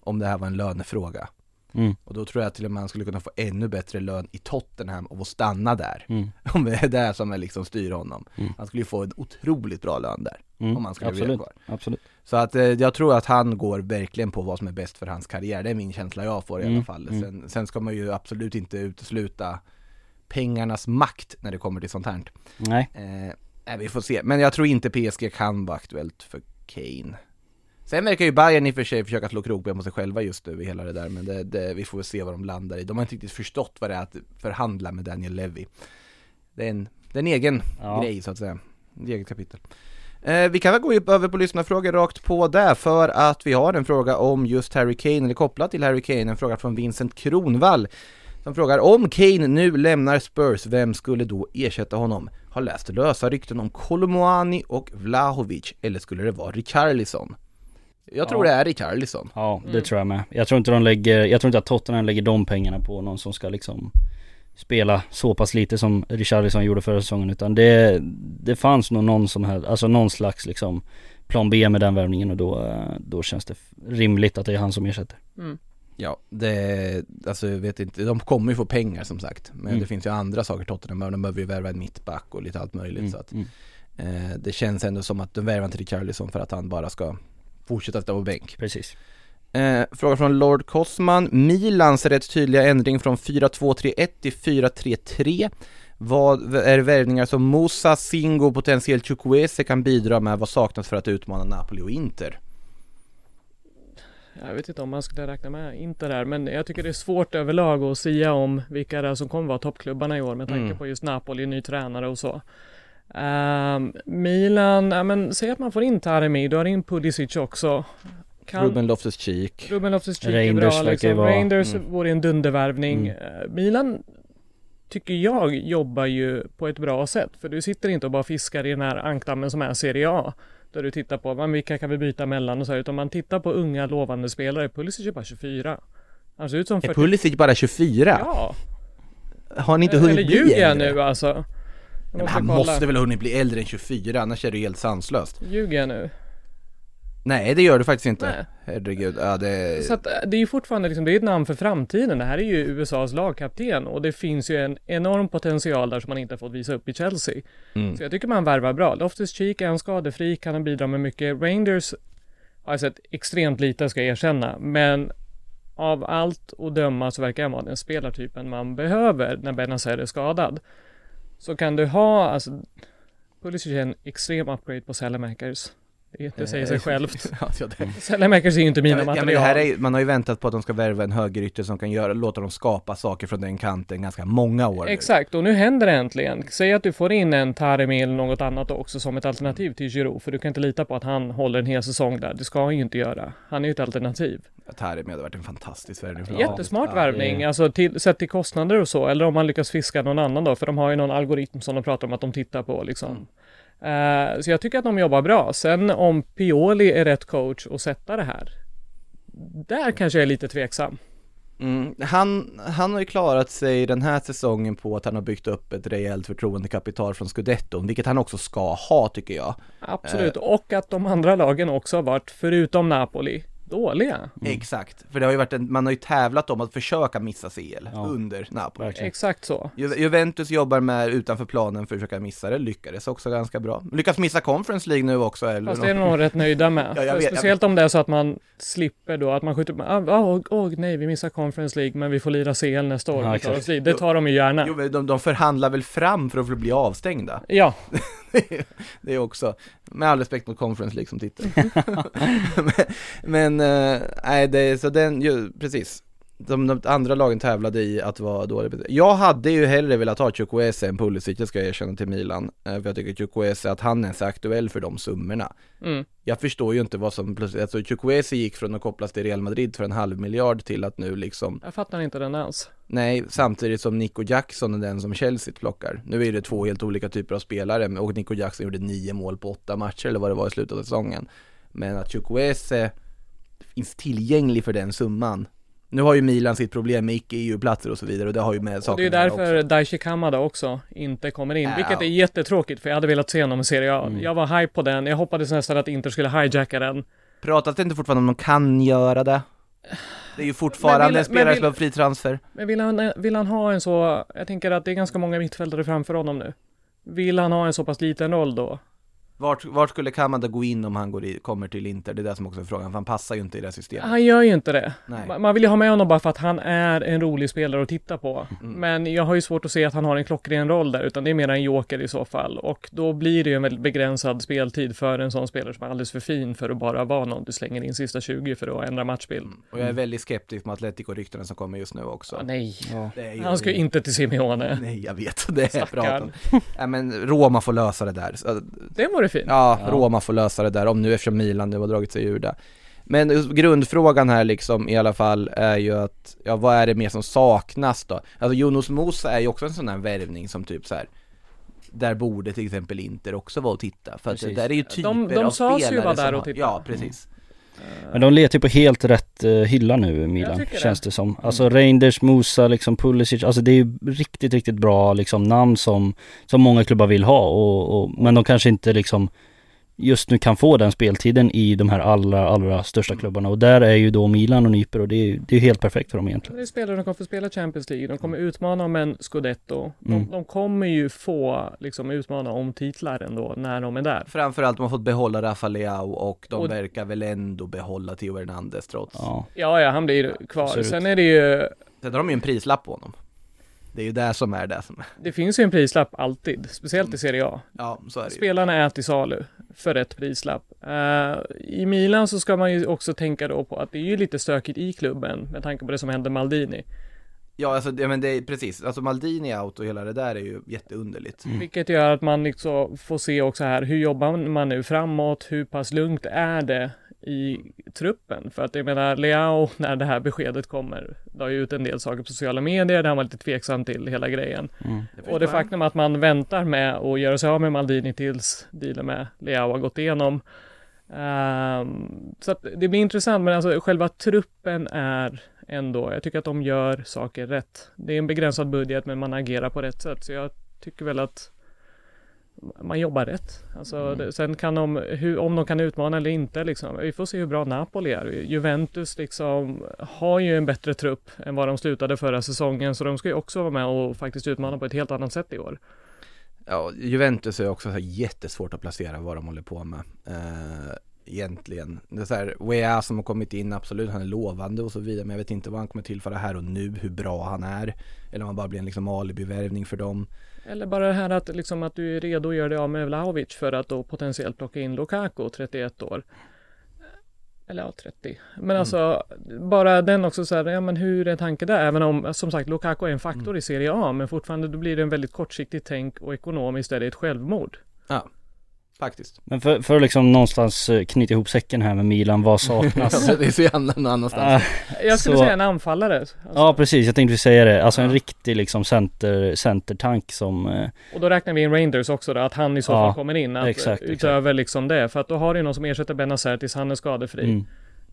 om det här var en lönefråga. Mm. Och då tror jag till och med han skulle kunna få ännu bättre lön i Tottenham och få stanna där. Mm. Om det är det som är liksom styr honom. Mm. Han skulle ju få en otroligt bra lön där. Mm. Om han skulle vilja Absolut, kvar. absolut. Så att eh, jag tror att han går verkligen på vad som är bäst för hans karriär. Det är min känsla jag får i Mm, alla fall. mm. Sen, sen ska man ju absolut inte utesluta pengarnas makt när det kommer till sånt här. Nej. Eh, nej, vi får se. Men jag tror inte PSG kan vara aktuellt för Kane. Sen verkar ju Bayern i och för sig försöka slå krokben på sig själva just nu i hela det där, men det, det, vi får väl se vad de landar i. De har inte riktigt förstått vad det är att förhandla med Daniel Levy. Det är en, det är en egen Ja. grej så att säga. Ett eget kapitel. Eh, vi kan väl gå över på lyssnarfrågor rakt på där för att vi har en fråga om just Harry Kane, eller kopplat till Harry Kane, en fråga från Vincent Kronvall som frågar om Kane nu lämnar Spurs, vem skulle då ersätta honom? Har läst lösa rykten om Kolomoani och Vlahovic, eller skulle det vara Richarlison? Jag tror Ja. det är Richarlison. Ja, det Mm. tror jag med. Jag tror inte de lägger, jag tror inte att Tottenham lägger de pengarna på någon som ska liksom spela så pass lite som Richarlison gjorde förra säsongen utan det, det fanns nog någon som här, alltså någon slags liksom plan B med den värvningen och då, eh, då känns det rimligt att det är han som ersätter. Mm. Ja, det, alltså jag vet inte, de kommer ju få pengar som sagt, men Mm. det finns ju andra saker Tottenham behöver, de behöver ju värva en mittback och lite allt möjligt så att mm. eh, det känns ändå som att de värvar inte Richarlison för att han bara ska fortsätta stå på bänk. Precis. Eh, fråga från Lord Kosman. Milans rätt tydliga ändring från 4-2-3-1 till 4-3-3. Vad är värvningar som Musa, Singo och potentiellt Chukwueze kan bidra med? Vad saknas för att utmana Napoli och Inter? Jag vet inte om man skulle räkna med Inter där, men jag tycker det är svårt överlag att säga om vilka det är som kommer vara toppklubbarna i år med tanke Mm. på just Napoli, ny tränare och så. Ehm, Milan, ja men säg att man får in Taremi, du har in Pulisic också. Kan, Ruben Loftus-Cheek. Ruben Loftus-Cheek är bra liksom. vara- Reinders mm. vore en dundervärvning. Mm. Eh, Milan tycker jag jobbar ju på ett bra sätt. För du sitter inte och bara fiskar i den här ankdammen som är Serie A. Där du tittar på, men vilka kan vi byta mellan och så här. Utan man tittar på unga lovande spelare. Pulisic är bara 24. Han ser ut som Är 40. Pulisic bara 24? Ja, Har ni inte hunnit eller bli ljuger jag nu alltså? Jag måste han kolla. måste väl ha hunnit bli äldre än 24, annars är det ju helt sanslöst. Ljuger jag nu? Nej, det gör du faktiskt inte. Nej. Herregud, ja det... Så att eh, det är ju fortfarande liksom, det är ett namn för framtiden. Det här är ju USAs lagkapten och det finns ju en enorm potential där som man inte har fått visa upp i Chelsea. Mm. Så jag tycker man värvar bra. Loftus Cheek är en skadefri, kan han bidra med mycket. Rangers har jag sett extremt lite ska jag erkänna, men av allt att döma så verkar han vara den spelartypen man behöver när Benazer är skadad. Så kan du ha, alltså Pulisic är en extrem upgrade på Sellemakers. Det, det säger sig självt. ja, ja. Sellemakers är ju inte mina Ja, ja, material. det här är, man har ju väntat på att de ska värva en högerytter som kan göra, låta dem skapa saker från den kanten ganska många år nu. Exakt, och nu händer det äntligen. Säg att du får in en Taremi eller något annat också som ett alternativ till Giroud, för du kan inte lita på att han håller en hel säsong där. Det ska han ju inte göra. Han är ju ett alternativ. Taremi hade varit en fantastisk värvning Jättesmart Ja, värvning, alltså till, sett till kostnader och så, eller om man lyckas fiska någon annan då, för de har ju någon algoritm som de pratar om att de tittar på liksom. Eh, så jag tycker att de jobbar bra. Sen om Pioli är rätt coach att sätta det här, där kanske jag är lite tveksam. Mm. Han, han har ju klarat sig den här säsongen på att han har byggt upp ett rejält förtroendekapital från Scudetton, vilket han också ska ha tycker jag. Absolut, och att de andra lagen också har varit, förutom Napoli, dåliga. Mm. Exakt, för det har ju varit en, man har ju tävlat om att försöka missa CL Ja. under Napoli. Verkligen. Exakt så. Ju- Juventus jobbar med utanför planen för att försöka missa det, lyckades också ganska bra. Lyckas missa Conference League nu också eller? Fast det är nog rätt nöjda med. Ja, jag vet, jag Speciellt om det är så att man slipper då, att man skjuter med, ah, åh, åh nej, vi missar Conference League, men vi får lira CL nästa år. Ja, tar. Det tar de ju gärna. Jo, de, de förhandlar väl fram för att få bli avstängda? Ja, det är också, med all respekt mot Conference League som titel. men, men nej, det så den, ju, precis. De, de andra lagen tävlade i att vara dåliga. Jag hade ju hellre velat ha Chukwueze än Pulisic, det ska jag erkänna till Milan. Eh, För jag tycker Chukwueze, att han är så aktuell för de summorna. mm. Jag förstår ju inte vad som plötsligt, alltså Chukwueze gick från att kopplas till Real Madrid för en halv miljard till att nu liksom jag fattar inte den alls. Nej, samtidigt som Nico Jackson är den som Chelsea plockar. Nu är det två helt olika typer av spelare och Nico Jackson gjorde nio mål på åtta matcher eller vad det var i slutet av säsongen. Men att Chukwueze finns tillgänglig för den summan. Nu har ju Milan sitt problem med icke-EU-platser och så vidare och det har ju med saker det är därför. Daichi Kamada också inte kommer in, Ja. vilket är jättetråkigt för jag hade velat se honom i Serie A. Mm. Jag var hype på den, jag hoppades nästan att Inter skulle hijacka den. Pratas det inte fortfarande om de kan göra det? Det är ju fortfarande vill- en spelare som har fri transfer. Men vill han, vill han ha en så, jag tänker att det är ganska många mittfältare framför honom nu. Vill han ha en så pass liten roll då? Vart, vart skulle Kamada gå in om han går i, kommer till Inter? Det är det som också är frågan, för han passar ju inte i det här systemet. Han gör ju inte det. Nej. Ma- Man vill ju ha med honom bara för att han är en rolig spelare att titta på. Mm. Men jag har ju svårt att se att han har en klockren roll där, utan det är mer en joker i så fall. Och då blir det ju en väldigt begränsad speltid för en sån spelare som är alldeles för fin för att bara vara någon du slänger in sista 20 för att ändra matchbild. Och jag är väldigt skeptisk med Atletico-ryktena som kommer just nu också. Ja, nej, ju- han ska ju inte till Simeone. Nej, jag vet. Det är praten. Nej, men Roma får lösa det där. Det vore fint. Ja, Ja. Roma får lösa det där, om nu eftersom Milan nu har dragit sig ur det. Men grundfrågan här liksom i alla fall är ju att, ja vad är det mer som saknas då? Alltså Jonas Musa är ju också en sån här värvning som typ så här. Där borde till exempel Inter också vara och titta, för att det där är ju typer De- de av sades ju spelare vara där och titta. Ja, precis. Men de letar ju på helt rätt eh, hylla nu Milan, tycker det. känns det som. Alltså Reinders, Musa, liksom Pulisic, alltså det är ju riktigt, riktigt bra liksom namn som, som många klubbar vill ha och, och, men de kanske inte liksom just nu kan få den speltiden i de här allra, allra största klubbarna och där är ju då Milan och nyper och det är ju det är helt perfekt för dem egentligen. Det är spelare som kommer få spela Champions League, de kommer utmana om en Scudetto. De, Mm. de kommer ju få liksom utmana om titlar ändå när de är där. Framförallt de har fått behålla Rafa Leao och de Och- verkar väl ändå behålla Theo Hernandez trots. Ja. Ja, ja, han blir kvar. Absolut. Sen är det ju, Sen har de ju en prislapp på honom. Det är ju det som är det som är. det finns ju en prislapp alltid, speciellt i Serie A. Ja, så är det ju. Spelarna är till salu för rätt prislapp. Eh, I Milan så ska man ju också tänka då på att det är ju lite stökigt i klubben med tanke på det som hände Maldini. Ja, alltså, ja, men det är precis, alltså Maldini out och hela det där är ju jätteunderligt. Vilket gör att man liksom får se också här, hur jobbar man nu framåt? Hur pass lugnt är det i truppen? För att jag menar, Leao, när det här beskedet kommer, la ju ut en del saker på sociala medier där han var lite tveksam till hela grejen. Mm. Och det faktum att man väntar med att göra sig av med Maldini tills dealen med Leao har gått igenom. Ehm, så att det blir intressant, men alltså själva truppen är ändå, jag tycker att de gör saker rätt. Det är en begränsad budget, men man agerar på rätt sätt. Så jag tycker väl att man jobbar rätt. Alltså, det, sen kan de, hur, om de kan utmana eller inte liksom. Vi får se hur bra Napoli är. Juventus liksom har ju en bättre trupp än vad de slutade förra säsongen, så de ska ju också vara med och faktiskt utmana på ett helt annat sätt i år. Ja, Juventus är också jättesvårt att placera vad de håller på med. Eh, egentligen. Det är så här, Wea som har kommit in, absolut, han är lovande och så vidare, men jag vet inte vad han kommer tillföra här och nu, hur bra han är. Eller om han bara blir en liksom alibi-värvning för dem. Eller bara det här att, liksom, att du är redo att göra dig av med Vlahovic för att då potentiellt plocka in Lukaku, 31 år. Eller ja, 30. Men alltså, bara den också så här, ja men hur är tanken där? Även om, som sagt, Lukaku är en faktor i Serie A, men fortfarande då blir det en väldigt kortsiktigt tänk och ekonomiskt är det ett självmord. Ja, faktiskt. Men för, för att liksom någonstans eh, knyta ihop säcken här med Milan, vad saknas? det är så gärna någon annanstans. Ah, Jag skulle Så- säga en anfallare. Alltså, ja precis, jag tänkte säga det. Alltså en Ja. riktig liksom center, centertank som eh, Och då räknar vi in Rangers också då, att han i så Ja, fall kommer in. Att, exakt, exakt. utöver liksom det, för att då har du någon som ersätter Benazer tills han är skadefri. mm,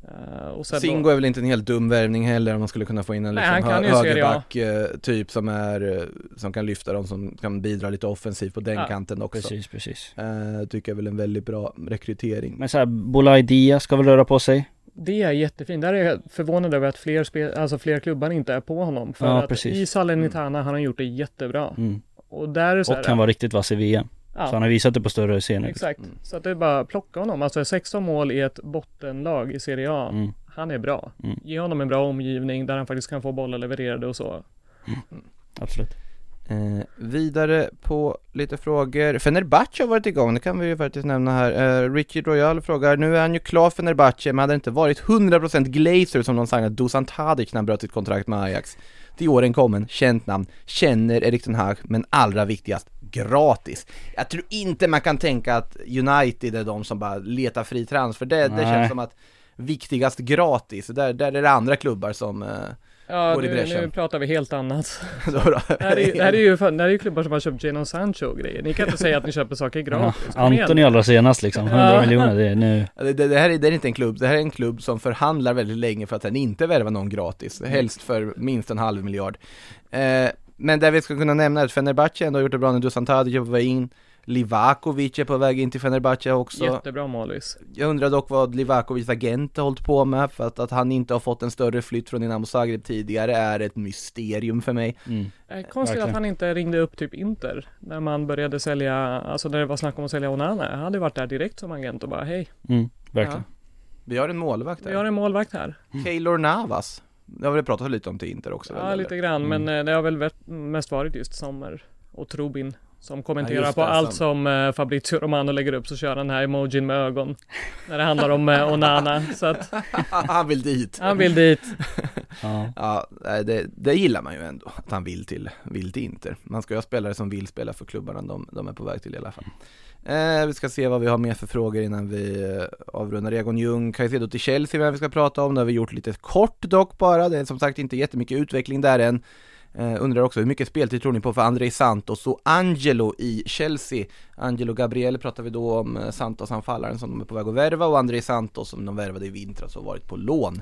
Eh, och sen Singo då, är väl inte en helt dum värvning heller om man skulle kunna få in en Nej, liksom, han kan hö- högerback eh, typ som är, eh, som kan lyfta dem, som kan bidra lite offensivt på den Ja, kanten också. Precis, precis. Eh, tycker jag väl en väldigt bra rekrytering. Men så här, Bolai Dia ska väl röra på sig? det är jättefint. Där är jag förvånad över att fler, spel, alltså fler klubbar inte är på honom. För Ja, att precis. i Salernitana har han gjort det jättebra. Mm. Och där är så Och här, kan vara riktigt vass i VM. Ja, Så han har visat det på större scener. Exakt. Mm. Så att det är bara att plocka honom. Alltså 16 mål i ett bottenlag i Serie A. Mm. Han är bra. Mm. Ge honom en bra omgivning där han faktiskt kan få bollar levererade och så. Absolut. Eh, vidare på lite frågor. Fenerbahce har varit igång, det kan vi ju faktiskt nämna här. Eh, Richard Royal frågar, nu är han ju klar för Fenerbahce, men hade det inte varit 100% Glazer som de signat Dusan Tadic när han bröt sitt kontrakt med Ajax? Till åren kommen, känt namn, känner Erik Ten Hag, men allra viktigast, gratis. Jag tror inte man kan tänka att United är de som bara letar fri transfer, det, det känns som att viktigast gratis, där, där är det andra klubbar som... Eh, Ja, Går i nu, bräschen. nu pratar vi helt annat. då då. Det här är, det här är ju det här är ju klubbar som har köpt Jadon Sancho och grejer. Ni kan inte säga att ni köper saker Ja, gratis. Igen. Antoni allra senast liksom, 100 Ja. miljoner, det är nu. Ja, Det, det, det, här är, det är inte en klubb, det här är en klubb som förhandlar väldigt länge för att sen inte värva någon gratis, helst för minst en halv miljard. Eh, men det vi ska kunna nämna är att Fenerbahce ändå har gjort det bra när Dusan Tadic är på väg in, Livakovic är på väg in till Fenerbahce också. Jättebra målis. Jag undrar dock vad Livakovics agent har hållit på med, för att, att han inte har fått en större flytt från Dinamo Zagreb tidigare är ett mysterium för mig. Mm. Är konstigt Verkligen. att han inte ringde upp typ Inter när man började sälja, alltså när det var snack om att sälja Onana. Han hade varit där direkt som agent och bara hej, Mm, verkligen. Vi har en målvakt vi har en målvakt här. Keylor Navas. Det har vi pratat lite om till Inter också. väl, Ja, eller? lite grann, Mm. men eh, det har väl mest varit just Sommer och Trubin som kommenterar just på det, allt som eh, Fabrizio Romano lägger upp så kör han den här emojin med ögon när det handlar om eh, Onana. Så att han vill dit. han vill dit. Ja. Ja, det, det gillar man ju ändå, att han vill till, vill till Inter. Man ska ju ha spelare som vill spela för klubbarna de, de är på väg till i alla fall. Eh, vi ska se vad vi har mer för frågor innan vi eh, avrundar. Egon Ljung, Caicedo till Chelsea, vem vi ska prata om. Det har vi gjort lite kort dock bara. Det är som sagt inte jättemycket utveckling där än. Eh, undrar också hur mycket speltid tror ni på för André Santos och Angelo i Chelsea? Angelo Gabriel pratar vi då om, eh, Santos-anfallaren som de är på väg att värva och André Santos som de värvade i vintras och varit på lån.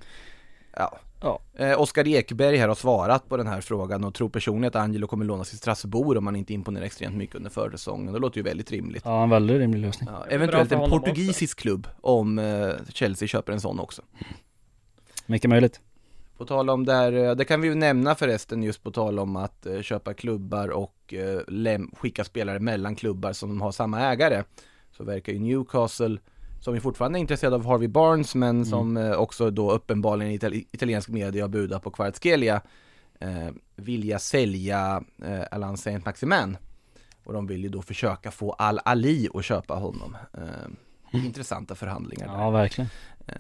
Ja. Ja. Eh, Oskar Ekberg här har svarat på den här frågan och tror personligen att Angelo kommer lånas till Strasbourg om han inte imponerar extremt mycket under försäsongen. Det låter ju väldigt rimligt. ja, en väldigt rimlig lösning. Ja, eventuellt en portugisisk klubb om eh, Chelsea köper en sån också. Mycket möjligt. På tal om där, eh, det kan vi ju nämna förresten just på tal om att eh, köpa klubbar och eh, skicka spelare mellan klubbar som har samma ägare. Så verkar ju Newcastle, som är fortfarande intresserad av Harvey Barnes men som eh, också då uppenbarligen i itali- italiensk media har budat på Kvaratskhelia eh, vilja sälja eh, Alan Saint Maximin. Och de vill ju då försöka få Al-Ali att köpa honom. Eh, intressanta förhandlingar där. Ja, verkligen. Eh,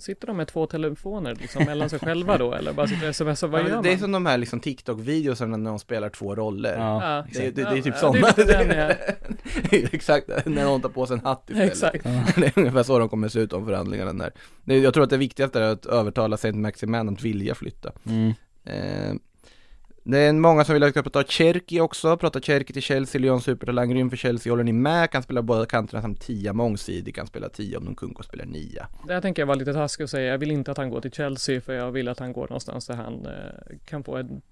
Sitter de med två telefoner liksom mellan sig själva då eller bara sitter och smsar? Vad Ja, gör men det är man? som de här liksom TikTok-videosarna när de spelar två roller. Ja. Ja, Det, det, det är typ Ja, sådana. det är lite den, ja. Exakt, när de tar på sig en hatt istället. Exakt. Det är ungefär så de kommer se ut om förhandlingarna där. Jag tror att det viktigaste är att övertala Saint Maximin att vilja flytta. Mm. Eh, det är många som vill att jag ska prata Cherki också, prata Cherki till Chelsea, Lyon supertalang, grym för Chelsea, håller ni med? Kan spela båda kanterna samt tia mångsidig, kan spela tia om Nkunku spelar nia. Det här tänker jag vara lite taskig och säga. Jag vill inte att han går till Chelsea för jag vill att han går någonstans där han eh, kan få en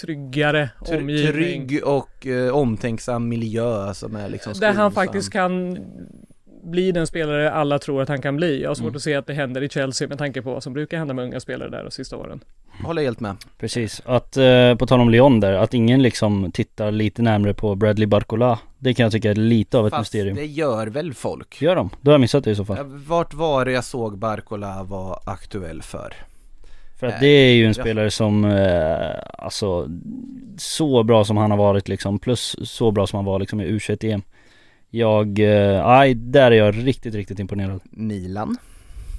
tryggare Tr- omgivning. Trygg och eh, omtänksam miljö som är liksom Där han faktiskt kan bli den spelare alla tror att han kan bli. Jag har svårt Mm. att se att det händer i Chelsea med tanke på vad som brukar hända med unga spelare där de sista åren. Håller helt med. Precis, att eh, på tal om Lyon där, att ingen liksom tittar lite närmre på Bradley Barcola Det kan jag tycka är lite av ett Fast mysterium det gör väl folk? Gör de? Då har jag missat det i så fall Vart var det jag såg Barcola var aktuell för? För att det är ju en Ja. spelare som, eh, alltså Så bra som han har varit liksom, plus så bra som han var liksom i U21-EM Jag, eh, nej där är jag riktigt, riktigt imponerad Milan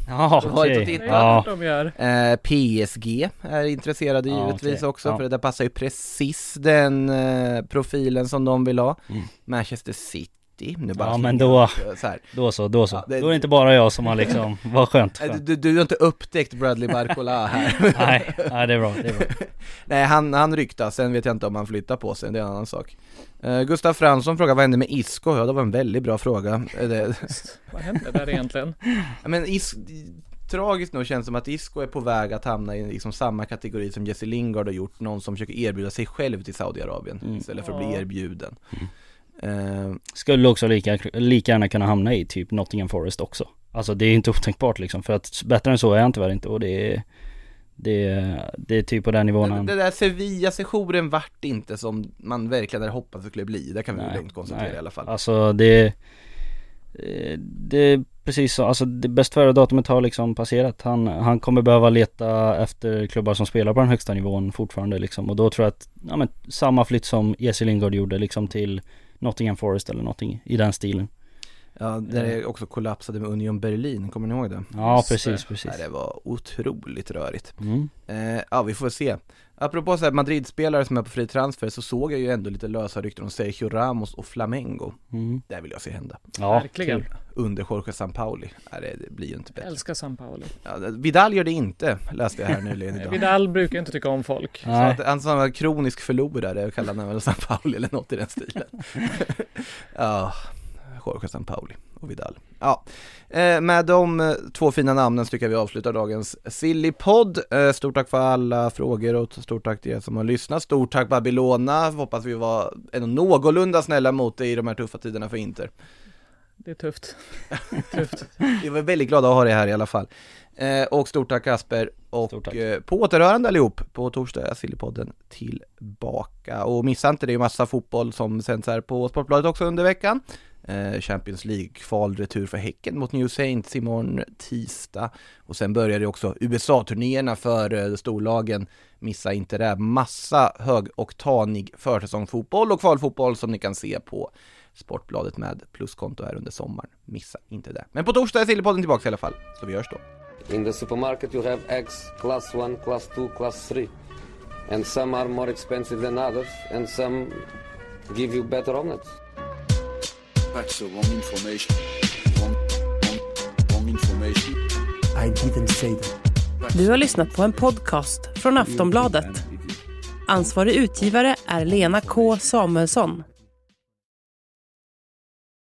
Ja Du har är ja, klart de gör. eh, PSG är intresserade Ja, givetvis okej. också Ja. för det där passar ju precis den eh, profilen som de vill ha Mm. Manchester City nu bara Ja, men då- så här. då så, då så. Ja, det- Då är det inte bara jag som har liksom, vad skönt, skönt. Du, du har inte upptäckt Bradley Barcola här Nej, nej det är bra, det är bra Nej han, han ryktas, sen vet jag inte om han flyttar på sig, det är en annan sak eh, Gustav Fransson frågar vad hände med Isco? Ja det var en väldigt bra fråga Vad händer där egentligen? Men Is tragiskt nog känns det som att Isco är på väg att hamna i liksom samma kategori som Jesse Lingard har gjort, någon som försöker erbjuda sig själv till Saudiarabien Mm. istället för att bli erbjuden. Eh, Skulle också lika, lika gärna kunna hamna i typ Nottingham Forest också. Alltså det är inte otänkbart liksom, för att bättre än så är han tyvärr inte och det är det det är typ på den nivån det, han... det där Sevilla-sessionen vart inte som man verkligen hade hoppats det skulle bli, det kan vi Nej, lugnt konstatera nej. i alla fall. Alltså det eh, Det är precis så, alltså det bäst före datumet har liksom passerat. Han, han kommer behöva leta efter klubbar som spelar på den högsta nivån fortfarande liksom. Och då tror jag att, ja men samma flytt som Jesse Lingard gjorde liksom till Nottingham Forest eller någonting i den stilen. Ja, där det också kollapsade med Union Berlin, kommer ni ihåg det? Ja precis, precis. Nej, det var otroligt rörigt. Mm. Eh, ja, vi får se. Apropå så här Madrid-spelare som är på fri transfer så såg jag ju ändå lite lösa rykten om Sergio Ramos och Flamengo. Mm. Det vill jag se hända. Ja, Verkligen. Under Jorge Sampaoli. Nej, det, blir ju inte Jag bättre. älskar San Paolo. Ja, Vidal gör det inte, läste jag här nyligen idag. Vidal brukar inte tycka om folk. Så Nej. att han som var kronisk förlorare, kallar han väl Sampaoli eller något i den stilen. ja, Jorge Sampaoli och Vidal. Ja, eh, med de eh, två fina namnen så tycker jag vi avslutar dagens Sillypodd. Eh, stort tack för alla frågor och stort tack till er som har lyssnat. Stort tack Babylona, hoppas vi var någorlunda snälla mot dig i de här tuffa tiderna för Inter. Det är tufft. tufft. Vi var väldigt glada att ha dig här i alla fall. Och stort tack Kasper och Stort tack. På återhörande allihop. På torsdag är Sillypodden tillbaka. Och missa inte, det är ju massa fotboll som sänds här på Sportbladet också under veckan. Eh, Champions League kvalretur för Häcken mot New Saints imorgon tisdag. Och sen börjar det också USA-turnéerna för eh, storlagen. Missa inte det. Massa högoktanig försäsongsfotboll och kvalfotboll som ni kan se på Sportbladet med pluskonto här under sommaren. Missa inte det. Men på torsdag är Sillypodden tillbaka i alla fall, så vi hörs då. In the supermarket, you have eggs class 1, class 2, class 3. And some are more expensive than others, and some give you better omelets. That's the wrong information. Wrong, wrong, wrong information. I didn't say that. Du har lyssnat på en podcast från Aftonbladet. Ansvarig utgivare är Lena K Samuelsson.